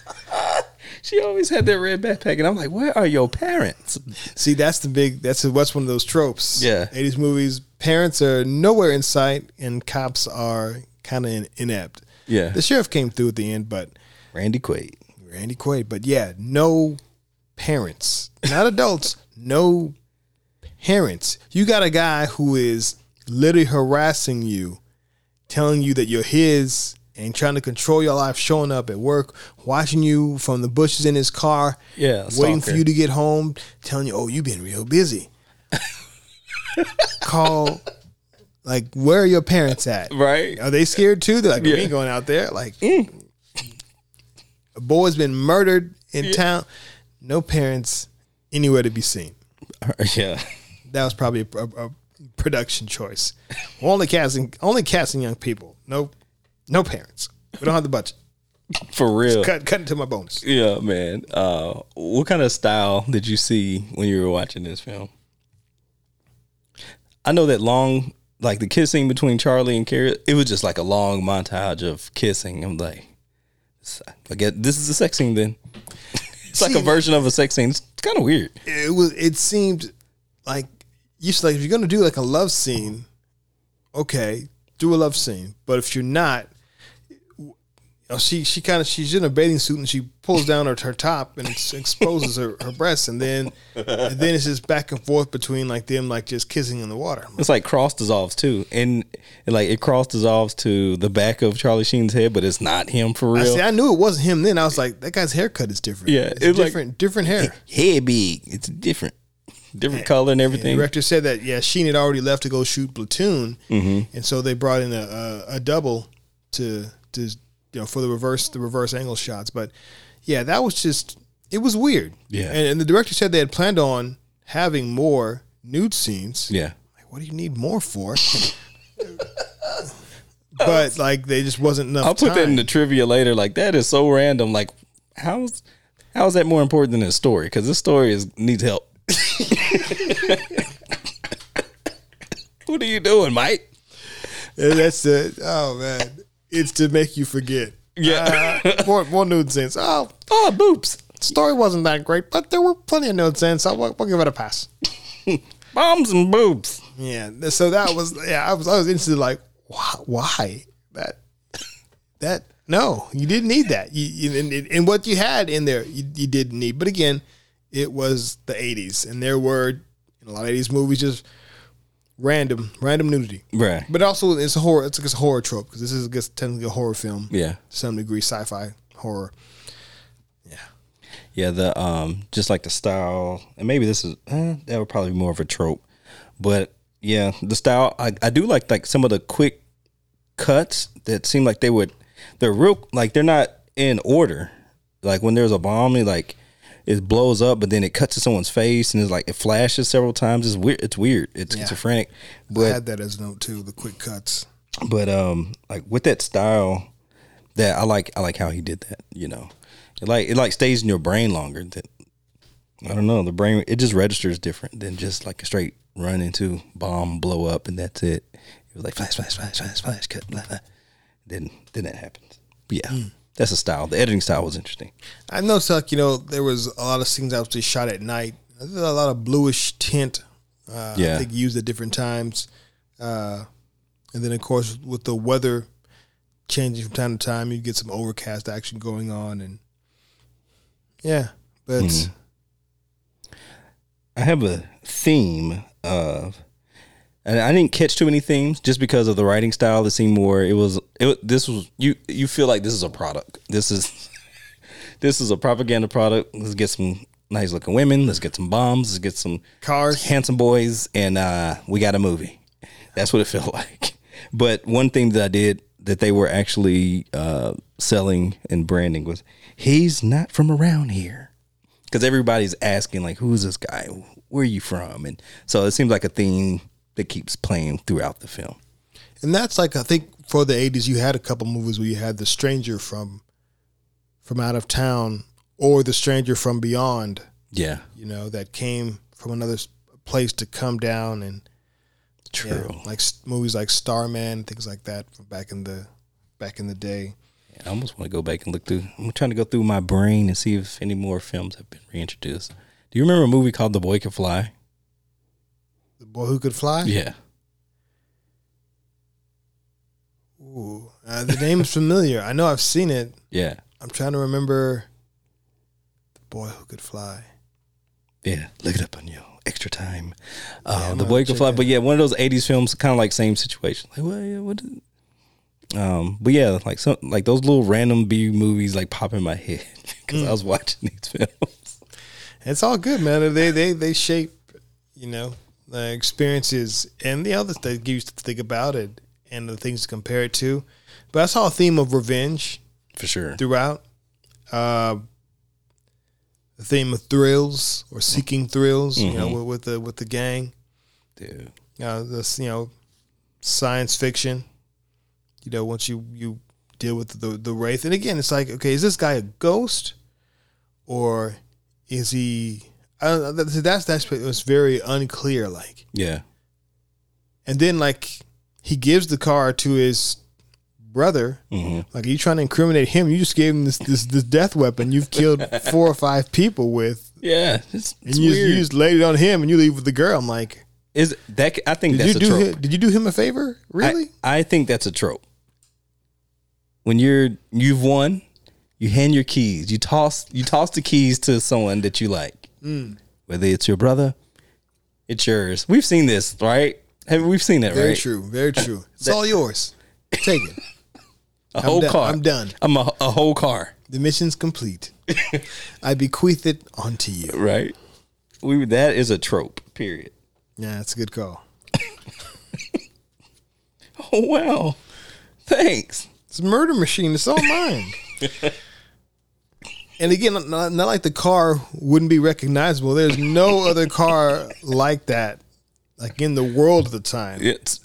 *laughs* she always had that red backpack, and I'm like, where are your parents? See, that's the big. That's what's one of those tropes. Yeah. eighties movies. Parents are nowhere in sight, and cops are kind of inept. Yeah, The sheriff came through at the end, but Randy Quaid. Randy Quaid. But yeah, no parents, not adults, *laughs* no parents. You got a guy who is literally harassing you, telling you that you're his and trying to control your life, showing up at work, watching you from the bushes in his car, Yeah, waiting for you to get home, telling you, oh, you've been real busy. *laughs* Call, like, where are your parents at? Right. Are they scared too? They're like, we ain't going out there. Like, a boy's been murdered in town. No parents anywhere to be seen. *laughs* Yeah. That was probably a, a- a production choice. Only casting, only casting young people. No, no parents. We don't have the budget. *laughs* For real. Cut, cut into my bonus. Yeah, man. Uh, what kind of style did you see when you were watching this film? I know that long, like the kissing between Charlie and Keri, it was just like a long montage of kissing. I'm like, I guess this is a sex scene then. It's like a version of a sex scene. It's kind of weird. It was. It seemed like you should like if you're gonna do like a love scene, okay, do a love scene. But if you're not, know, she she kind of she's in a bathing suit and she pulls down her, her top and exposes her, her breasts, and then and then it's just back and forth between like them like just kissing in the water. It's like cross dissolves too, and, like it cross dissolves to the back of Charlie Sheen's head, but it's not him for I real. see. I knew it wasn't him. Then I was like, that guy's haircut is different. Yeah, it's it's like- different. different hair. head big. It's different, different color and The everything. director said that yeah, Sheen had already left to go shoot Platoon, Mm-hmm. and so they brought in a, a, a double to to you know for the reverse the reverse angle shots. But yeah, that was just it was weird. Yeah. and, and the director said they had planned on having more nude scenes. Yeah. Like, what do you need more for? *laughs* but like, they just wasn't enough. I'll put that in the trivia later. Like that is so random. Like how's how is that more important than this story? Because this story is needs help. *laughs* what are you doing, Mike? And that's it. Oh man, it's to make you forget. Yeah. Uh, more more nude scenes. Oh, Oh, boops, story wasn't that great, but there were plenty of nude scenes. So we'll, we'll give it a pass. *laughs* bombs and boobs. Yeah. So that was yeah. I was I was instantly like, why? why? That that no, you didn't need that. You, you and, and what you had in there, you, you didn't need. But again, it was the '80s, and there were in a lot of '80s movies just random random nudity. Right. But also, it's a horror. It's, it's a horror trope because this is guess, technically a horror film. Yeah. to some degree, sci-fi horror. Yeah, Yeah. the um just like the style and maybe this is eh, that would probably be more of a trope. But yeah, the style I, I do like like some of the quick cuts that seem like they would they're real like they're not in order. Like when there's a bomb like it blows up but then it cuts to someone's face and it's like it flashes several times. It's weird it's weird. It's schizophrenic. I But had that as note too. The quick cuts. but um like with that style that I like I like how he did that, you know. It like it like stays in your brain longer that I don't know, the brain it just registers different than just like a straight run into bomb blow up and that's it. It was like flash flash flash flash flash cut blah, blah. Then then that happens. But yeah. That's a style. The editing style was interesting. I noticed like you know there was a lot of scenes just shot at night. There's a lot of bluish tint. Uh, Yeah. I think used at different times. Uh, and then of course with the weather changing from time to time, you get some overcast action going on, and yeah, but I have a theme of, and I didn't catch too many themes just because of the writing style. That seemed more. It was. It this was you. You feel like this is a product. This is, *laughs* this is a propaganda product. Let's get some nice looking women. Let's get some bombs. Let's get some Cars. handsome boys, and uh, we got a movie. That's what it *laughs* felt like. But one thing that I did that they were actually uh, selling and branding was he's not from around here because everybody's asking like who's this guy where are you from and so it seems like a theme that keeps playing throughout the film and that's like I think for the '80s you had a couple movies where you had the stranger from from out of town or the stranger from beyond. yeah You know that came from another place to come down and true Yeah, like movies like Starman, things like that from back in the back in the day. I almost want to go back and look through. I'm trying to go through my brain and see if any more films have been reintroduced. Do you remember a movie called The Boy Could Fly? The boy who could fly. Yeah. Ooh, uh, the name is familiar. I know I've seen it. Yeah. I'm trying to remember. The boy who could fly. Yeah. Look it up on your extra time. Uh, I'm the boy who Could Fly. But yeah, one of those 80s films, kind of like same situation. Like, what? yeah, what is, um, but yeah, like some like those little random B movies like pop in my head *laughs* because Mm. I was watching these *laughs* films. It's all good, man. They they they shape, you know, the experiences and the other things you to think about it and the things to compare it to. But I saw a theme of revenge For sure. throughout. Uh, the theme of thrills or seeking thrills, you know, with, with the with the gang. Dude. Uh, this you know, science fiction. You know, once you you deal with the the wraith, and again, it's like, okay, is this guy a ghost, or is he? I that's that's that's it was very unclear. Like, Yeah. and then like he gives the car to his brother. hmm Like, are you trying to incriminate him? You just gave him this this, this death weapon. You've killed *laughs* four or five people with, Yeah. It's, and it's you just, weird. you just laid it on him, and you leave with the girl. I'm like, Is that? I think did that's you a do trope. him, did you do him a favor? Really? I, I think that's a trope. When you're you've won, you hand your keys. You toss you toss the keys to someone that you like. Mm. Whether it's your brother, it's yours. We've seen this, right? Have we've seen that, right? Very right? true. Very true. It's all yours. Take it. *laughs* A whole done. car. I'm done. I'm a, a whole car, The mission's complete. *laughs* I bequeath it onto you. right? We that is a trope. Period. Yeah, that's a good call. *laughs* Oh wow, thanks. It's a murder machine. It's all mine. And again, not, not like the car wouldn't be recognizable. There's no *laughs* other car like that, like in the world at the time. It's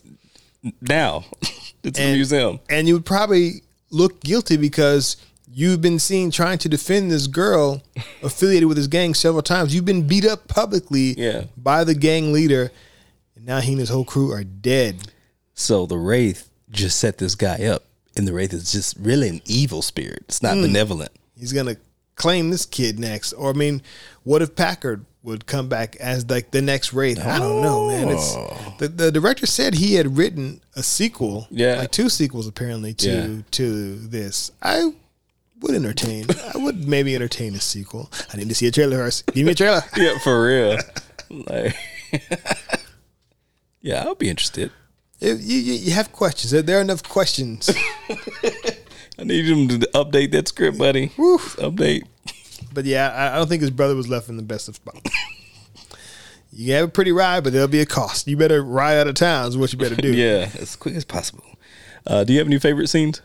now. *laughs* It's a museum. And you would probably look guilty because you've been seen trying to defend this girl *laughs* affiliated with this gang several times. You've been beat up publicly Yeah. by the gang leader. And now he and his whole crew are dead. So the wraith just set this guy up, and the wraith is just really an evil spirit. It's not hmm. benevolent. He's gonna claim this kid next. Or I mean, what if Packard would come back as like the next Wraith? I don't know, man. It's oh. the, the director said he had written a sequel, Yeah. like two sequels apparently to Yeah. to this. I would entertain. I would maybe entertain a sequel. I need to see a trailer first. Give me a trailer. *laughs* Yeah, for real. like, *laughs* yeah, I'll be interested. If you, you, you have questions. There- There are enough questions. *laughs* I need him to update that script, buddy. Woo. Update. But yeah, I, I don't think his brother was left in the best of spot. You have a pretty ride, but there'll be a cost. You better ride out of town. Is what you better do. *laughs* Yeah, as quick as possible. Uh, do you have any favorite scenes?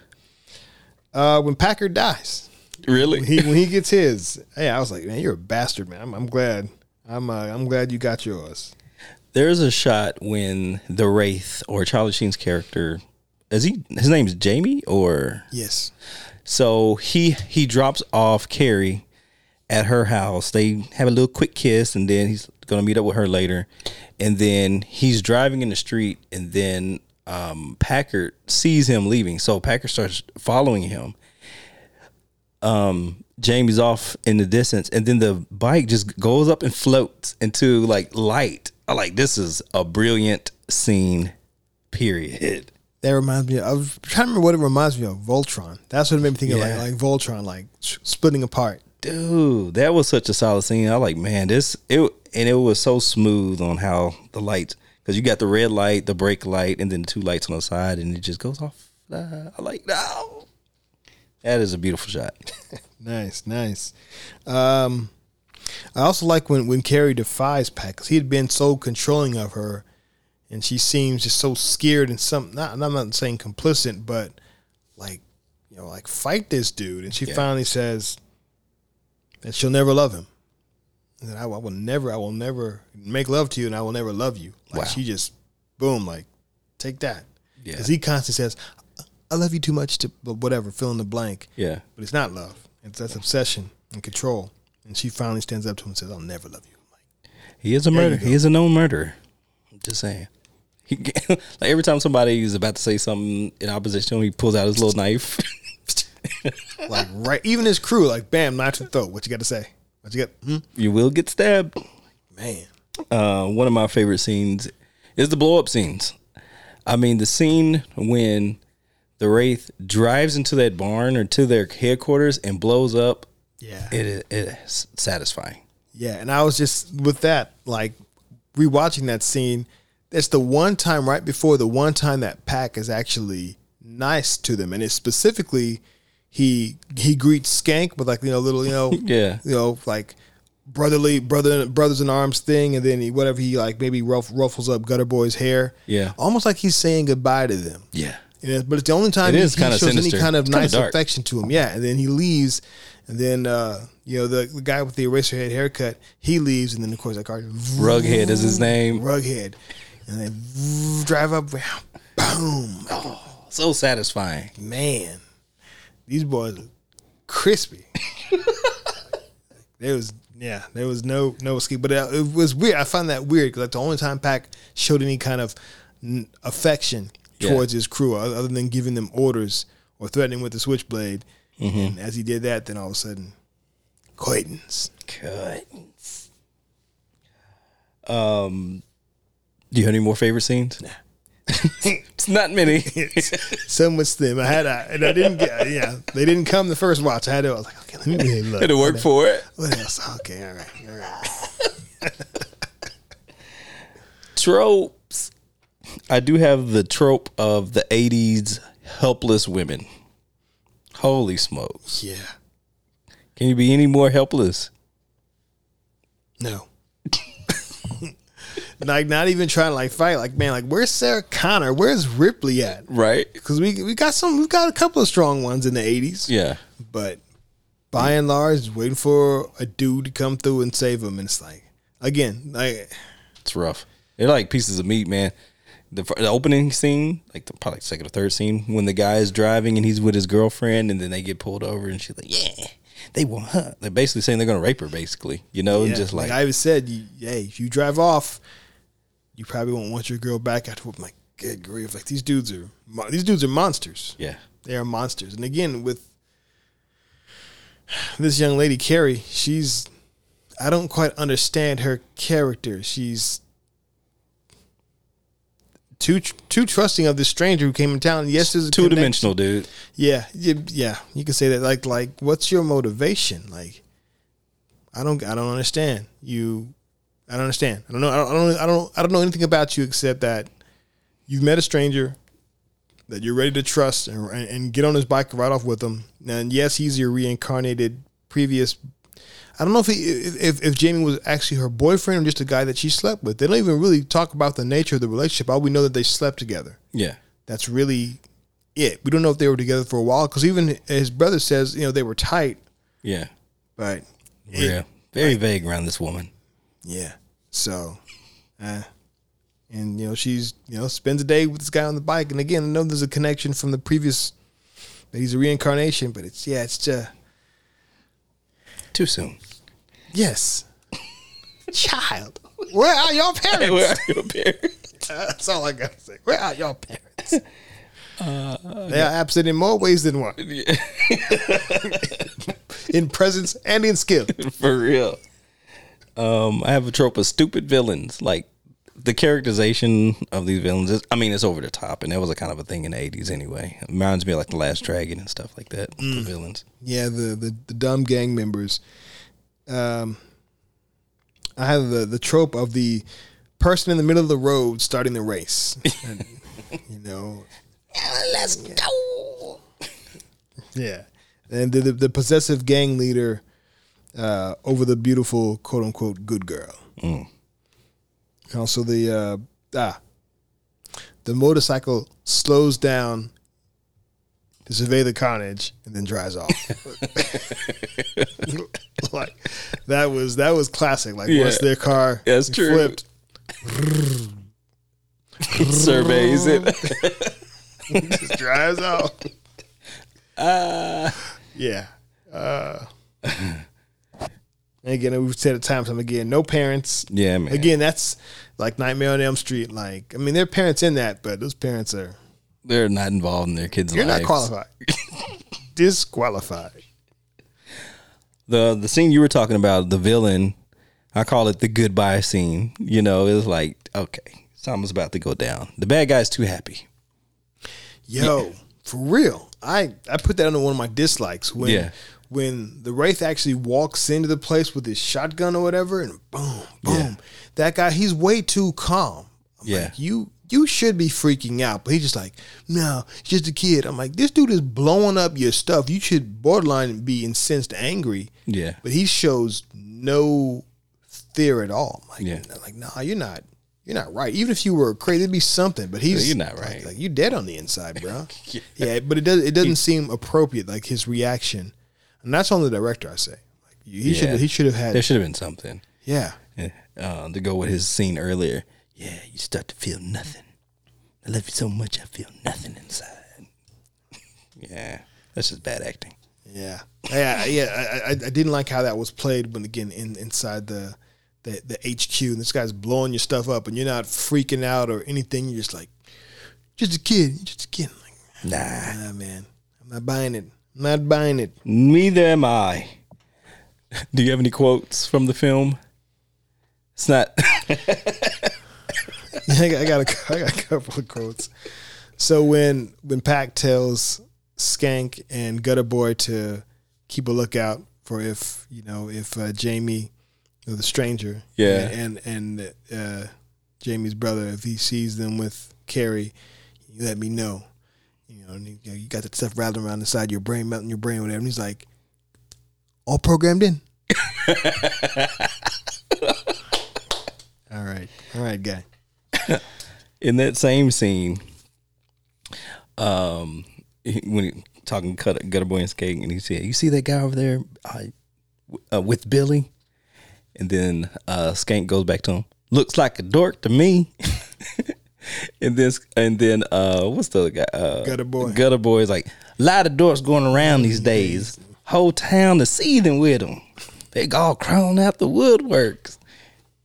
Uh, when Packard dies, Really? when he when he gets his, hey, I was like, man, you're a bastard, man. I'm, I'm glad. I'm uh, I'm glad you got yours. There's a shot when the Wraith or Charlie Sheen's character, is he? His name's Jamie, or Yes. so he he drops off Keri at her house. They have a little quick kiss, and then he's gonna meet up with her later. And then he's driving in the street, and then um, Packard sees him leaving. So Packard starts following him. Um, Jamie's off in the distance, and then the bike just goes up and floats into like light. I like this is a brilliant scene. Period. That reminds me. I was trying to remember what it reminds me of. Voltron. That's what it made me think Yeah. of, like like Voltron, like splitting apart. dude that was such a solid scene i like man this it and it was so smooth on how the lights because you got the red light the brake light and then the two lights on the side and it just goes off Ah, i like no that is a beautiful shot *laughs* Nice, nice. Um, I also like when when Keri defies Pat because he had been so controlling of her, and she seems just so scared and some. Not, I'm not saying complicit, but like you know, like fight this dude. And she Yeah. finally says that she'll never love him. And that I, will- I will never, I will never make love to you, and I will never love you. Like Wow. she just, boom, like take that. Yeah. Because he constantly says, "I love you too much to," but whatever, fill in the blank yeah but it's not love. It's that's obsession and control. And she finally stands up to him and says, "I'll never love you." Like, he is a murderer he is a known murderer I'm just saying *laughs* like every time somebody is about to say something in opposition to him he pulls out his little knife *laughs* like right, even his crew, like bam, knife to the throat. What you got to say? What you got? Hmm? You will get stabbed. Man, Uh, one of my favorite scenes is the blow up scenes. I mean, the scene when the Wraith drives into that barn or to their headquarters and blows up, yeah, it is, it is satisfying. yeah. And I was just with that, like rewatching that scene. It's the one time right before the one time that Pack is actually nice to them, and it's specifically he he greets Skank with like you know little you know *laughs* Yeah. you know like brotherly brother brothers in arms thing, and then he whatever he like maybe ruff, ruffles up Gutter Boy's hair, Yeah. almost like he's saying goodbye to them. Yeah. And it- but it's the only time It he, shows sinister. any kind of It's nice affection to him. Yeah, and then he leaves, and then uh, you know the, the guy with the eraser head haircut, he leaves, and then of course that car, Rughead is his name. Rughead, and they drive up, boom, Oh, So satisfying. man, these boys are crispy. there was yeah, there was no no escape, but uh, it was weird. I found that weird because like the only time Pac showed any kind of n- affection Yeah. towards his crew, other than giving them orders or threatening with the switchblade. Mm-hmm. And as he did that, then all of a sudden, acquaintance. Curtains. Um, do you have any more favorite scenes? Nah. *laughs* it's not many. Some was them. I had, a, and I didn't get. Yeah, they didn't come the first watch. I had to. I was like, okay, let me *laughs* look. Had to work for it. What else? Okay, all right, all right. *laughs* Tropes. I do have the trope of the '80s helpless women. Holy smokes! Yeah. Can you be any more helpless? No. Like not even trying to like fight. Like man, like where's Sarah Connor? Where's Ripley at? Right? Because we we got some. We've got a couple of strong ones in the eighties. Yeah. But by and large, waiting for a dude to come through and save him, and it's like again, like It's rough. They're like pieces of meat, man. The, the opening scene, like the probably second or third scene, when the guy is driving and he's with his girlfriend, and then they get pulled over, and she's like, "Yeah, they want her." They're basically saying they're gonna rape her, basically, you know, and just like, I even said, hey, if you drive off, you probably won't want your girl back after. I'm like, good grief, like these dudes are these dudes are monsters. yeah, they are monsters. And again, with this young lady, Keri, she's I don't quite understand her character. She's too too trusting of this stranger who came in town. Yes, there's a two dimensional, dude. Yeah, yeah, yeah. You can say that. Like, like, what's your motivation? Like, I don't, I don't understand. You, I don't understand. I don't know. I don't, I don't, I don't, I don't know anything about you except that you've met a stranger that you're ready to trust and, and, get on his bike and ride off with him. And yes, he's your reincarnated previous. I don't know if he, if if Jamie was actually her boyfriend or just a guy that she slept with. They don't even really talk about the nature of the relationship. All we know that they slept together Yeah, that's really it. We don't know if they were together for a while because even his brother says you know they were tight, yeah, but yeah. Very vague around this woman. Yeah. So, uh, and you know she's you know spends a day with this guy on the bike, and again I know there's a connection from the previous that he's a reincarnation, but it's yeah it's just Too soon. yes, *laughs* child. Where are your *laughs* parents? Where are your parents? *laughs* That's all I gotta say. Where are your parents? they are absent in more ways than one. in presence and in skill. For real. Um, I have a trope of stupid villains. Like the characterization of these villains is, I mean, it's over the top, and that was a kind of a thing in the eighties anyway. It reminds me of like the Last Dragon and stuff like that. The villains. Yeah, the, the the dumb gang members. Um, I have the the trope of the person in the middle of the road starting the race. *laughs* And, you know, Let's go. yeah, and the the, the possessive gang leader uh, over the beautiful quote unquote good girl. And also the uh, ah, the motorcycle slows down to survey the carnage and then drives off. *laughs* like that was that was classic. Like Yeah. once their car That's true. flipped, Surveys it. *laughs* just drives off. Uh, *laughs* yeah. Uh, and again, we've said it time and time again. No parents. yeah, man. Again, that's like Nightmare on Elm Street. Like, I mean, there are parents in that, but those parents are they're not involved in their kids' you're lives. not qualified. *laughs* disqualified. The the scene you were talking about, the villain, I call it the goodbye scene. You know, it was like, okay, something's about to go down. The bad guy's too happy. Yo, for real. I I put that under one of my dislikes when Yeah. When the wraith actually walks into the place with his shotgun or whatever, and boom, boom. Yeah. That guy, he's way too calm. I'm Yeah. like, you you should be freaking out, but he's just like, no, he's just a kid. I'm like, this dude is blowing up your stuff. You should borderline be incensed, angry. Yeah. But he shows no fear at all. I'm like, Yeah. like, nah, you're not. You're not right. Even if you were crazy, it'd be something. But he's You're not right. Like, you're dead on the inside, bro. *laughs* yeah. but it does. It doesn't *laughs* seem appropriate. Like his reaction, and that's on the director. I say, like he Yeah. should. He should have had. There should have been something. yeah. Uh, to go with his scene earlier. Yeah, you start to feel nothing. I love you so much, I feel nothing inside. *laughs* yeah, that's just bad acting. Yeah, yeah, yeah. I, I, I didn't like how that was played when again in inside the, the the HQ and this guy's blowing your stuff up and you're not freaking out or anything. You're just like, just a kid, just a kid. Like, Nah, nah, man, I'm not buying it. I'm not buying it. neither am I. Do you have any quotes from the film? It's not. *laughs* I got, I got a, I got a couple of quotes. So when when Pac tells Skank and Gutter Boy to keep a lookout for if you know if uh, Jamie or the stranger, Yeah. and and uh, Jamie's brother, if he sees them with Keri, you let me know. You know, and you, you got that stuff rattling around inside your brain, melting your brain, whatever. And he's like, all programmed in. *laughs* all right, all right, guy. *laughs* in that same scene, um, when he, talking cut gutter boy and skate, and he said, "You see that guy over there uh, uh, with Billy?" And then uh, Skank goes back to him. Looks like a dork to me. *laughs* and then and then uh, what's the other guy? Uh, Gutter Boy. Gutter boy is like a lot of dorks going around these days. Whole town is seething with them. They all crawling out the woodworks.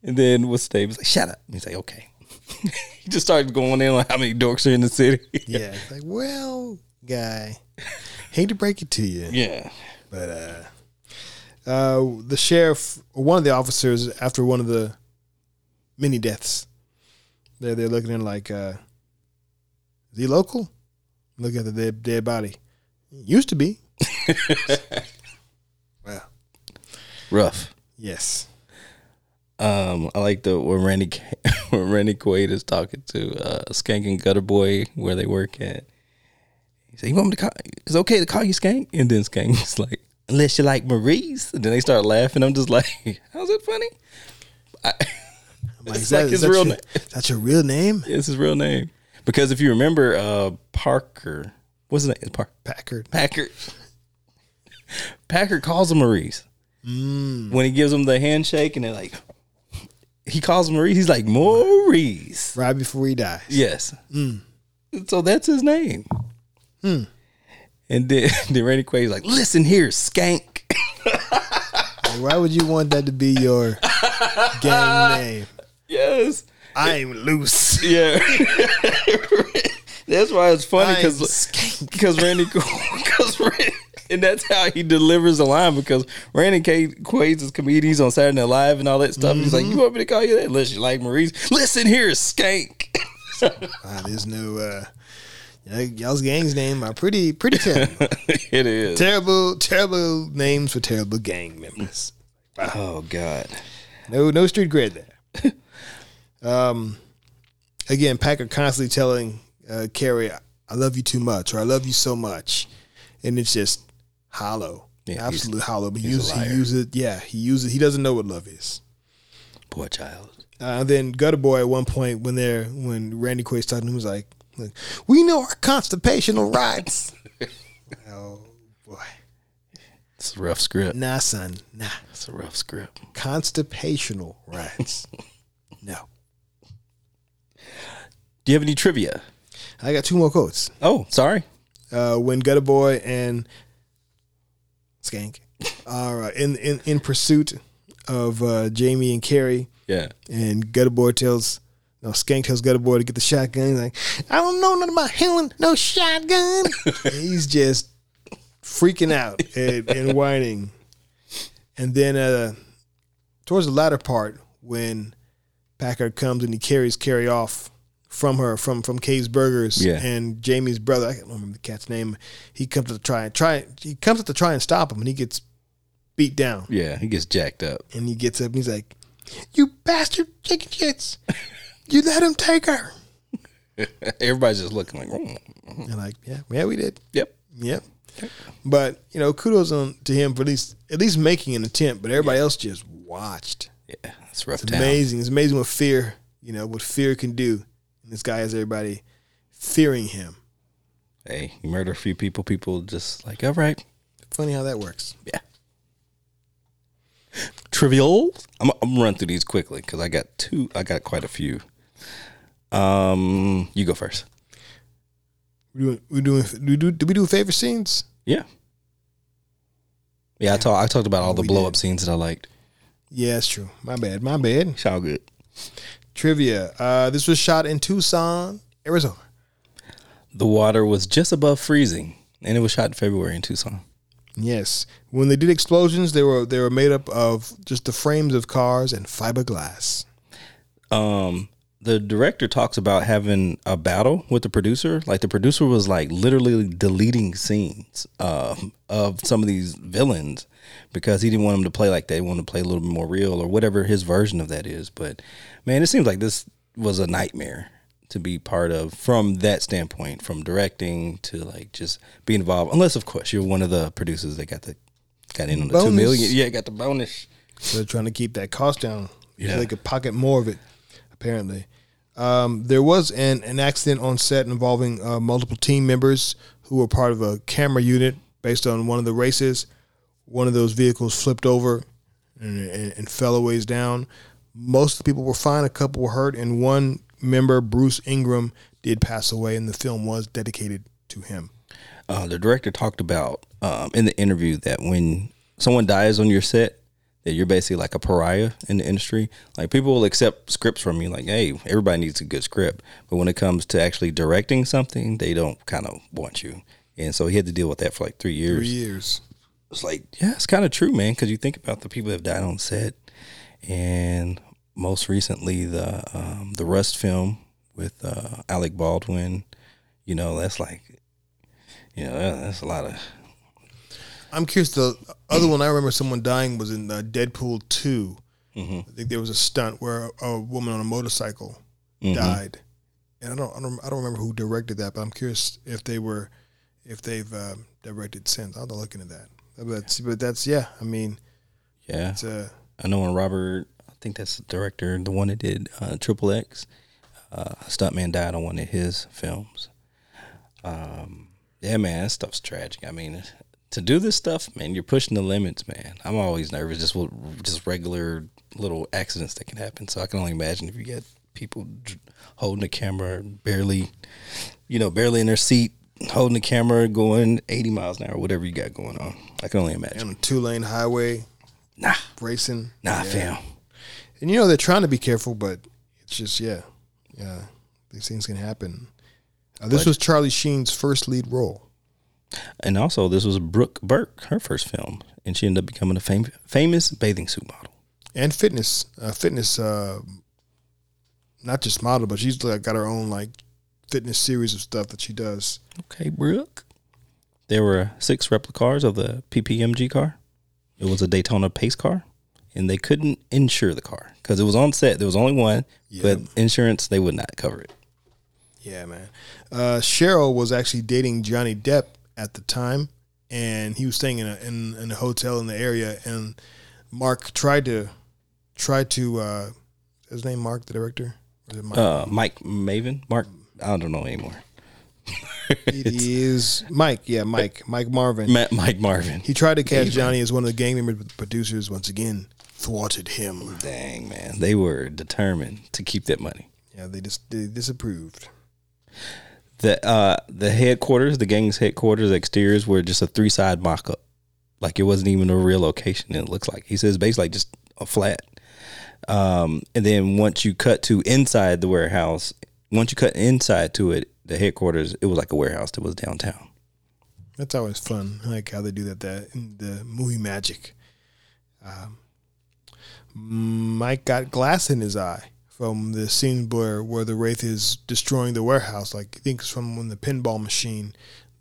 And then what's the name? He's like, shut up. He's like, okay. *laughs* he just started going in on how many dorks are in the city. *laughs* Yeah, it's like, well, guy, hate to break it to you, yeah. but uh, uh, the sheriff, or one of the officers, after one of the many deaths, they're they're looking in like, uh, is he local? Look at the dead, dead body. Used to be. *laughs* well, Rough. yes. Um, I like the when Randy *laughs* when Randy Quaid is talking to uh, Skank and Gutter Boy where they work at. He said, "You want me to call? It's okay to call you Skank." And then Skank is like, "Unless you like Maurice." And then they start laughing. I'm just like, *laughs* "How's that funny?" I, like, It's that, like is *laughs* his real your, name. That's your real name, *laughs* it's his real name because if you remember, uh, Parker, what's his name? Parker. Packard. Packard. Packard calls him Maurice mm. when he gives him the handshake, and they're like, he calls him Maurice. He's like Maurice. Right before he dies. Yes. Mm. So that's his name. Hmm. And then, *laughs* then Randy Quaid's like, listen here, skank. Like, why would you want that to be your gang name? Yes. I'm loose. Yeah. that's why it's funny because because Randy because Randy, and that's how he delivers the line because Randy K- Quaid's is comedians on Saturday Night Live and all that stuff. He's like, you want me to call you that? Unless you like Maurice. Listen here, skank. Wow, there's no uh y'all's gang's name are pretty pretty terrible. *laughs* it is. terrible, terrible names for terrible gang members. Oh God. No no street cred there. *laughs* um again, Packer constantly telling uh Keri, I love you too much or I love you so much. And it's just hollow. Yeah, Absolute hollow. But he uses, he uses it, yeah, he uses he doesn't know what love is. Poor child. Uh, then Gutter Boy at one point when they're when Randy Quaid's talking to him was like, like, "We know our constipational rights." *laughs* oh boy, It's a rough script. nah, son, nah, It's a rough script. constipational rights. *laughs* no, Do you have any trivia? I got two more quotes. Oh, sorry. Uh, when Gutter Boy and Skank are uh, in in in pursuit of uh, Jamie and Keri, Yeah. and Gutter Boy tells. No, Skank tells Gutter Boy to get the shotgun. He's like, I don't know nothing about handling no shotgun. *laughs* he's just freaking out and, and whining. And then uh, towards the latter part, when Packard comes and he carries Keri off from her from from Kay's Burgers Yeah. and Jamie's brother, I can't remember the cat's name. He comes to try and try. He comes to try and stop him, and he gets beat down. Yeah, he gets jacked up. And he gets up and he's like, "You bastard chicken shits! You let him take her." *laughs* Everybody's just looking like, "Mm, And like, yeah, yeah, we did. yep. Yep. But you know, kudos on to him for at least at least making an attempt. But everybody else just watched. Yeah, it's rough It's town. amazing. It's amazing what fear, you know, what fear can do. This guy has everybody fearing him. Hey, you murder a few people, people just like, all right, Funny how that works. yeah. Trivial. I'm, I'm run through these quickly because I got two. I got quite a few. Um, you go first. We doing we doing we do do we do favorite scenes? Yeah. Yeah, I talked. I talked about all the blow up scenes that I liked. Yeah, that's true. My bad. My bad. It's all good. Trivia. Uh, this was shot in Tucson, Arizona. The water was just above freezing, and it was shot in February in Tucson. Yes. When they did explosions, they were they were made up of just the frames of cars and fiberglass. um the director talks about having a battle with the producer like the producer was like literally deleting scenes um, of some of these villains because he didn't want them to play like they wanted to play a little bit more real or whatever his version of that is but man it seems like this was a nightmare to be part of from that standpoint from directing to like just be involved unless of course you're one of the producers that got the got in on the two Bonus. million yeah got the bonus So they're trying to keep that cost down. Yeah. So they could pocket more of it, apparently. Um, there was an, an accident on set involving uh, multiple team members who were part of a camera unit based on one of the races. One of those vehicles flipped over and, and, and fell a ways down. Most of the people were fine. A couple were hurt, and one member, Bruce Ingram, did pass away, and the film was dedicated to him. uh, the director talked about um, in the interview that when someone dies on your set, that you're basically like a pariah in the industry. Like people will accept scripts from you, like, hey, everybody needs a good script, but when it comes to actually directing something, they don't kind of want you. And so he had to deal with that for like three years. Three years. It's like, yeah, it's kind of true, man, because you think about the people that have died on set, and most recently the um, the Rust film with uh, Alec Baldwin. You know, that's like, you know, that's a lot of I'm curious. The other one I remember someone dying was in uh, Deadpool 2. I think there was a stunt where a, a woman on a motorcycle died, and I don't, I don't, I don't remember who directed that. But I'm curious if they were, if they've um, directed since. I'll have to look into that. But that's, but that's yeah. I mean, yeah. it's uh, I know when Robert, I think that's the director, the one that did uh, Triple X. Uh, stuntman died on one of his films. Um, yeah, man, that stuff's tragic. I mean, to do this stuff, man, you're pushing the limits, man. I'm always nervous just with just regular little accidents that can happen. So I can only imagine if you get people holding the camera, barely, you know, barely in their seat, holding the camera, going 80 miles an hour, whatever you got going on. I can only imagine. on a two lane highway Nah, racing. nah, Yeah. fam. And you know they're trying to be careful, but it's just yeah, yeah. These things can happen. Uh, this was Charlie Sheen's first lead role. And also, this was Brooke Burke, her first film, and she ended up becoming a fam- famous bathing suit model. and fitness, uh, fitness, uh, not just model, but she's like got her own like fitness series of stuff that she does. Okay, Brooke. There were six replicas of the PPMG car. It was a Daytona pace car, and they couldn't insure the car because it was on set. There was only one, but insurance they would not cover it. Yeah, man. Uh, Cheryl was actually dating Johnny Depp at the time, and he was staying in a in, in a hotel in the area. And Mark tried to tried to uh, his name Mark, the director. Or is it Mike? Uh, Mike Maven, Mark, I don't know anymore. it *laughs* is Mike. Yeah, Mike. Mike Marvin. Ma- Mike Marvin. He tried to cast Johnny as one of the gang members, but the producers once again thwarted him. Dang man, they were determined to keep that money. Yeah, they just they disapproved. the uh the headquarters, the gang's headquarters exteriors were just a three side mock up. Like it wasn't even a real location, it looks like. He says basically like just a flat. Um and then once you cut to inside the warehouse, once you cut inside to it, the headquarters, it was like a warehouse that was downtown. That's always fun. I like how they do that. That in the movie magic. Um, Mike got glass in his eye from the scene where where the wraith is destroying the warehouse. Like I think it's from when the pinball machine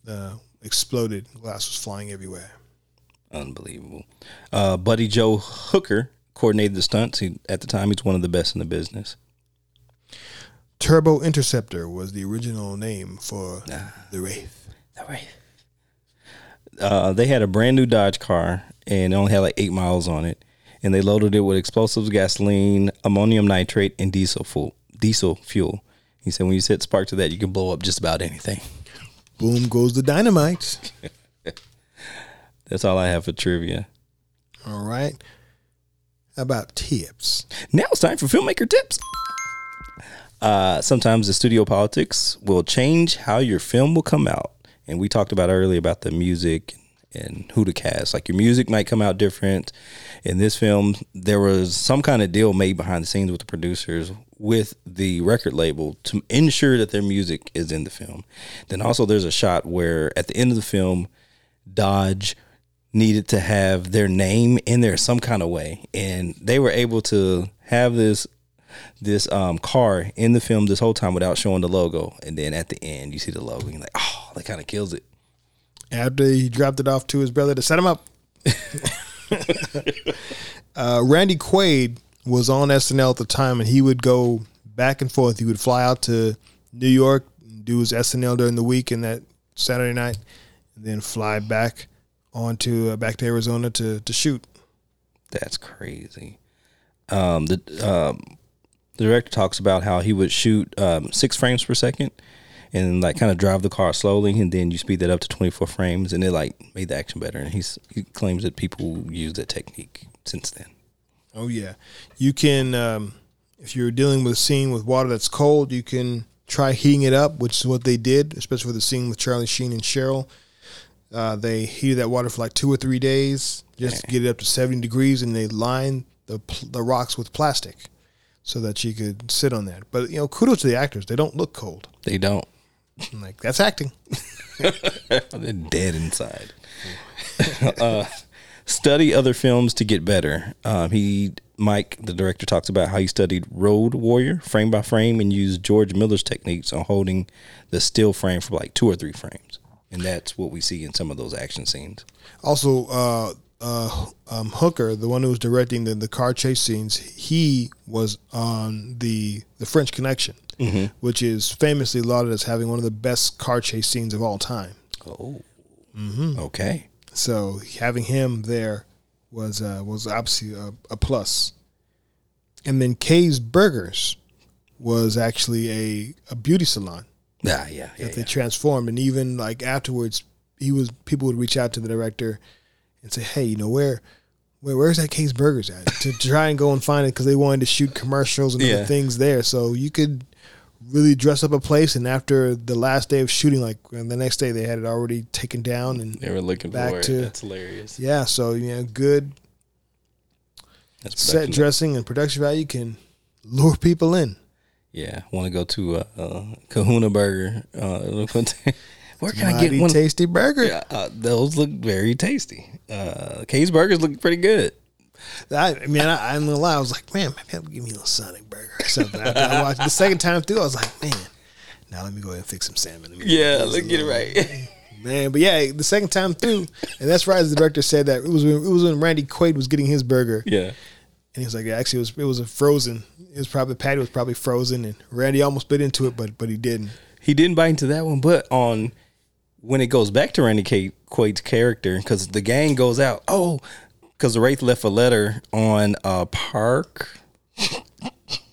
uh, exploded. Glass was flying everywhere. Unbelievable. Uh, Buddy Joe Hooker coordinated the stunts. He, at the time, he's one of the best in the business. Turbo Interceptor was the original name for the Wraith. The Wraith. Uh, they had a brand new Dodge car and it only had like eight miles on it. And they loaded it with explosives, gasoline, ammonium nitrate, and diesel fuel. Diesel fuel. He said when you set spark to that, you can blow up just about anything. Boom goes the dynamite. *laughs* That's all I have for trivia. All right. How about tips? Now it's time for filmmaker tips. Uh, sometimes the studio politics will change how your film will come out. And we talked about earlier about the music and who to cast. Like your music might come out different. In this film, there was some kind of deal made behind the scenes with the producers with the record label to ensure that their music is in the film. Then also there's a shot where at the end of the film, Dodge needed to have their name in there some kind of way. And they were able to have this this um, car in the film this whole time without showing the logo. And then at the end, you see the logo. And you're like, oh, that kind of kills it. After he dropped it off to his brother to set him up. *laughs* uh, Randy Quaid was on SNL at the time, and he would go back and forth. He would fly out to New York, do his SNL during the week and that Saturday night, and then fly back on to uh, back to Arizona to to shoot. That's crazy. Um, the um, the director talks about how he would shoot um, six frames per second and like kind of drive the car slowly and then you speed that up to 24 frames and it like made the action better and he's he claims that people use that technique since then. Oh yeah. You can um, if you're dealing with a scene with water that's cold you can try heating it up which is what they did especially for the scene with charlie sheen and cheryl. Uh, they heated that water for like two or three days just to get it up to 70 degrees and they lined the, the rocks with plastic so that she could sit on that. But you know, kudos to the actors; they don't look cold. They don't. I'm like that's acting. *laughs* They're dead inside. *laughs* uh, study other films to get better. Um, he, Mike, the director, talks about how he studied Road Warrior frame by frame and used George Miller's techniques on holding the still frame for like two or three frames, and that's what we see in some of those action scenes. Also, uh, uh, um, Hooker, the one who was directing the, the car chase scenes, he was on the the French Connection, mm-hmm. which is famously lauded as having one of the best car chase scenes of all time. Oh, mm-hmm. okay. So having him there was uh, was obviously a, a plus. And then Kay's Burgers was actually a, a beauty salon. Yeah, yeah, yeah. That yeah. they transformed, and even like afterwards, he was people would reach out to the director and say, hey, you know where. Where, where's that Kay's Burgers at? to try and go and find it because they wanted to shoot commercials and Yeah. other things there. So you could really dress up a place, and after the last day of shooting, like and the next day, they had it already taken down and They were looking Back for it. to- That's hilarious. yeah. So you know, good That's set dressing and production value can lure people in. Yeah, want to go to uh, uh, Kahuna Burger? Uh, *laughs* *laughs* where can I get one? tasty burger. Yeah, uh, those look very tasty. Uh, Kay's Burgers look pretty good. I, I mean, I, I'm gonna lie. I was like, man, maybe I'll give me a little Sonic burger or something. After I watched the second time through, I was like, man, now let me go ahead and fix some salmon. Let me Yeah, let's get it right. *laughs* man. But yeah, the second time through, and that's right. As the director said that it was when, it was when Randy Quaid was getting his burger, yeah, and he was like, actually, it was it was a frozen. It was probably the patty was probably frozen, and Randy almost bit into it, but but he didn't. he didn't bite into that one, but on when it goes back to Randy K- Quaid's character, because the gang goes out. Oh, because the Wraith left a letter on uh, Park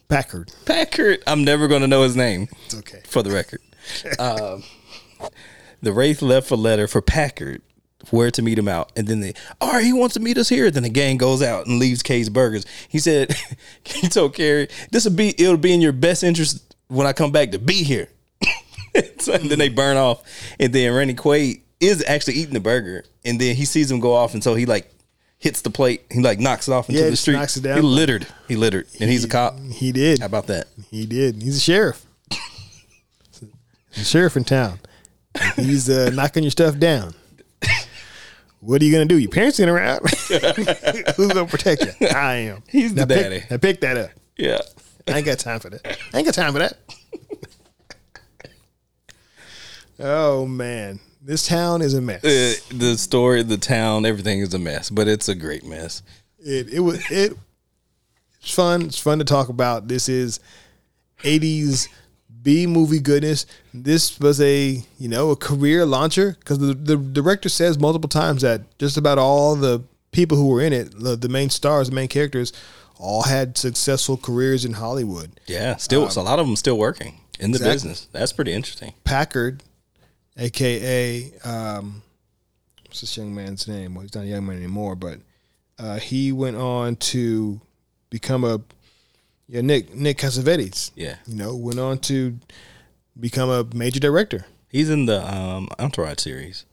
Packard, Packard. I'm never going to know his name. it's okay. for the record. um, the Wraith left a letter for Packard where to meet him out. And then they, all right, he wants to meet us here. Then the gang goes out and leaves Kay's Burgers. He said, *laughs* he told Keri, this will be, it'll be in your best interest when I come back to be here. *laughs* so, and then they burn off. And then Randy Quaid is actually eating the burger. And then he sees him go off. And so he like hits the plate. He like knocks it off into Yeah, the street. knocks it down. He littered. He littered. And he's a cop. He did. How about that? He did. He's a sheriff. He's a sheriff in town. He's uh, knocking your stuff down. What are you gonna do? Your parents ain't around. *laughs* Who's gonna protect you? I am. He's the Now pick- daddy. Now pick that up. Yeah. I ain't got time for that. I ain't got time for that. Oh man, this town is a mess. Uh, the story, the town, everything is a mess, but it's a great mess. It it was it. It's fun. It's fun to talk about. This is '80s B movie goodness. This was a you know a career launcher because the the director says multiple times that just about all the people who were in it, the, the main stars, the main characters, all had successful careers in Hollywood. Yeah, still, so a lot of them still working in the Exactly. business. That's pretty interesting. Packard, aka um, what's this young man's name? Well, he's not a young man anymore, but uh, he went on to become a yeah Nick Nick Cassavetes. Yeah, You know, went on to become a major director. he's in the um, Entourage series.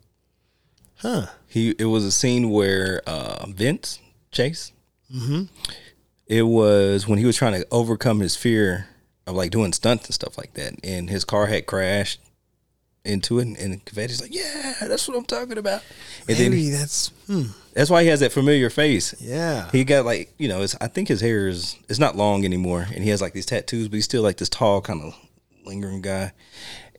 Huh. He it was a scene where uh, Vince Chase. Mm-hmm. It was when he was trying to overcome his fear of like doing stunts and stuff like that, and his car had crashed into it, and Cavetti's like, "Yeah, that's what I'm talking about." And then Maybe that's hmm. that's why he has that familiar face. Yeah. He got like you know, it's, I think his hair is it's not long anymore, and he has like these tattoos, but he's still like this tall kind of lingering guy.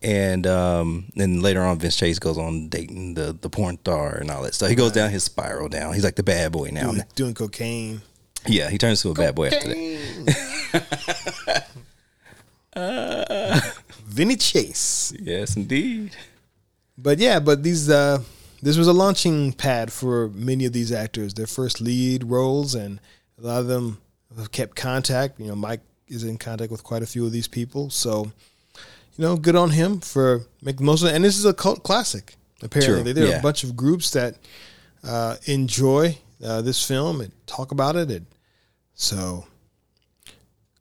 And um, then later on, Vince Chase goes on dating the the porn star and all that stuff. He goes down his spiral down. He's like the bad boy now. doing, doing cocaine. Yeah, he turns to a bad boy after that. *laughs* *laughs* Vinny Chase. Yes, indeed. But yeah, but these uh this was a launching pad for many of these actors, their first lead roles, and a lot of them have kept contact. You know, Mike is in contact with quite a few of these people, so you know, good on him for making most of it. And this is a cult classic. Apparently, True, there are yeah. a bunch of groups that uh, enjoy uh, this film and talk about it, and so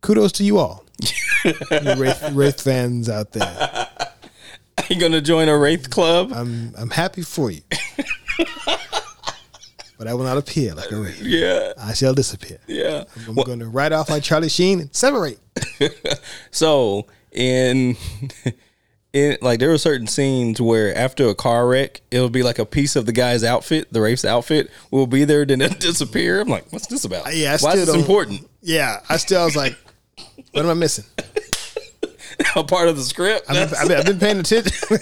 kudos to you all, Wraith, Wraith fans out there. Are *laughs* you gonna join a Wraith club? I'm I'm happy for you. but I will not appear like a wraith. yeah, I shall disappear. yeah. I'm going to ride off like Charlie Sheen and separate. *laughs* So in *laughs* in like there were certain scenes where after a car wreck, it'll be like a piece of the guy's outfit, the Wraith's outfit, will be there, then it'll disappear. I'm like, what's this about? Yeah, I Why is this important? Yeah, I still was like, what am I missing? *laughs* a part of the script? I've been, I've been, I've been paying attention.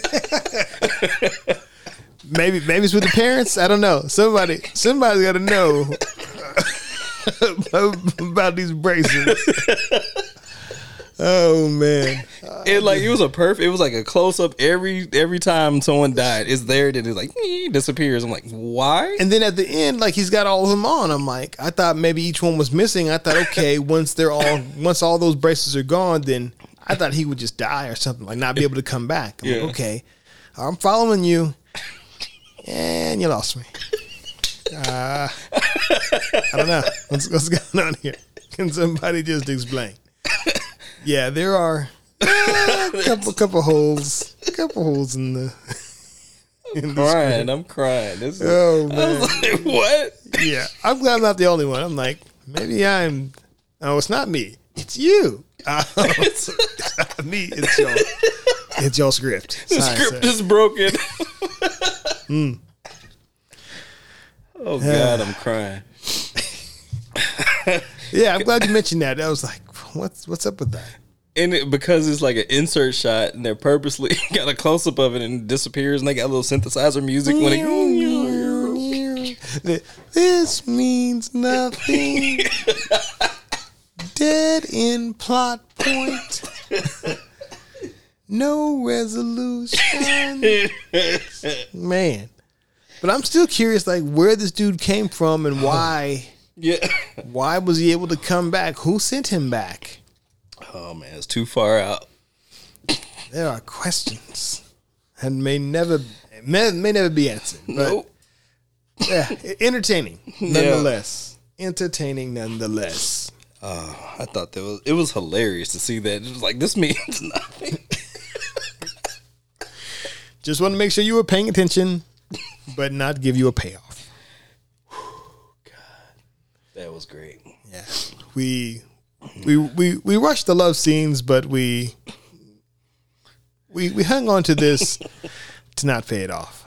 *laughs* maybe maybe it's with the parents. I don't know. Somebody somebody's got to know *laughs* about these braces. Oh man. it like it was a perfect. It was like a close up every every time someone died. It's there, then it's like disappears. I'm like, why? And then at the end, like he's got all of them on. I'm like, I thought maybe each one was missing. I thought, okay, once they're all, once all those braces are gone, then I thought he would just die or something, like not be able to come back. I'm Yeah. like, okay, I'm following you, and you lost me. Uh, I don't know what's, what's going on here. Can somebody just explain? Yeah, there are a couple, couple holes, couple holes in the. The crying. I'm crying. This is, Oh I man. was like, what? Yeah, I'm glad I'm not the only one. I'm like, maybe I'm. Oh, it's not me. It's you. Oh, it's *laughs* me. It's your. It's your script. The Sorry, script sir. is broken. Hmm. Oh God, *sighs* I'm crying. Yeah, I'm glad you mentioned that. I was like, what's what's up with that? And it, because it's like an insert shot, and they're purposely *laughs* got a close up of it and it disappears, and they got a little synthesizer music when it. *laughs* This means nothing. Dead in plot point. No resolution. Man. But I'm still curious like where this dude came from and why Yeah. why was he able to come back? Who sent him back? Oh man, it's too far out. There are questions and may never may, may never be answered. But Nope. yeah, entertaining nonetheless. Entertaining nonetheless. Oh, I thought that was it was hilarious to see that. It was like this means *laughs* nothing. Just want to make sure you were paying attention, but not give you a payoff. God, That was great. Yeah. We we we we rushed the love scenes, but we we we hung on to this *laughs* to not pay it off.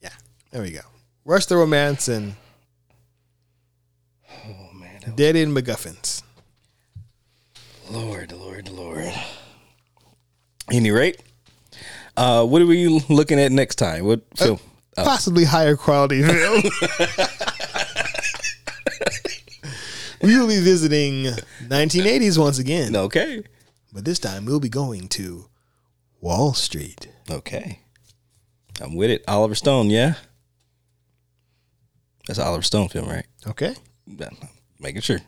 Yeah. There we go. Rush the Romance and Dead End MacGuffins. Lord, Lord, Lord. Any rate, uh, what are we looking at next time? What film? Possibly higher quality *laughs* film. we will be visiting 1980s once again, okay, but this time we'll be going to Wall Street. okay. I'm with it. Oliver Stone, yeah. That's an Oliver Stone film, right? Okay, Yeah, Making sure.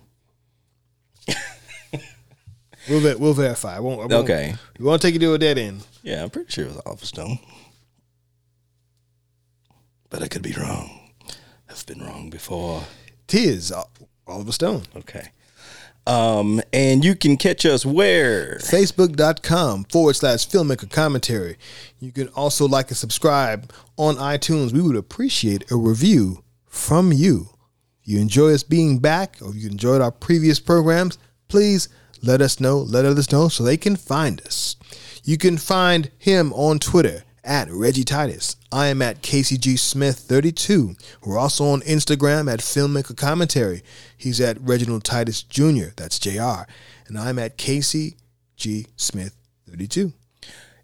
*laughs* we'll ver- we'll verify. I won't, I won't, Okay. we won't take you to a dead end. Yeah, I'm pretty sure it was Oliver Stone. But I could be wrong. I've been wrong before. Tis Ol- Oliver Stone. Okay. Um, and you can catch us where? Facebook.com forward slash filmmaker commentary. You can also like and subscribe on iTunes. We would appreciate a review from you. You enjoy us being back or you enjoyed our previous programs, please let us know, let others know so they can find us. You can find him on Twitter at Reggie Titus. I am at KCG Smith 32. We're also on Instagram at Filmmaker Commentary. He's at Reginald Titus Jr. That's JR. And I'm at KCG Smith 32.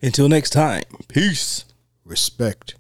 Until next time, peace. Respect.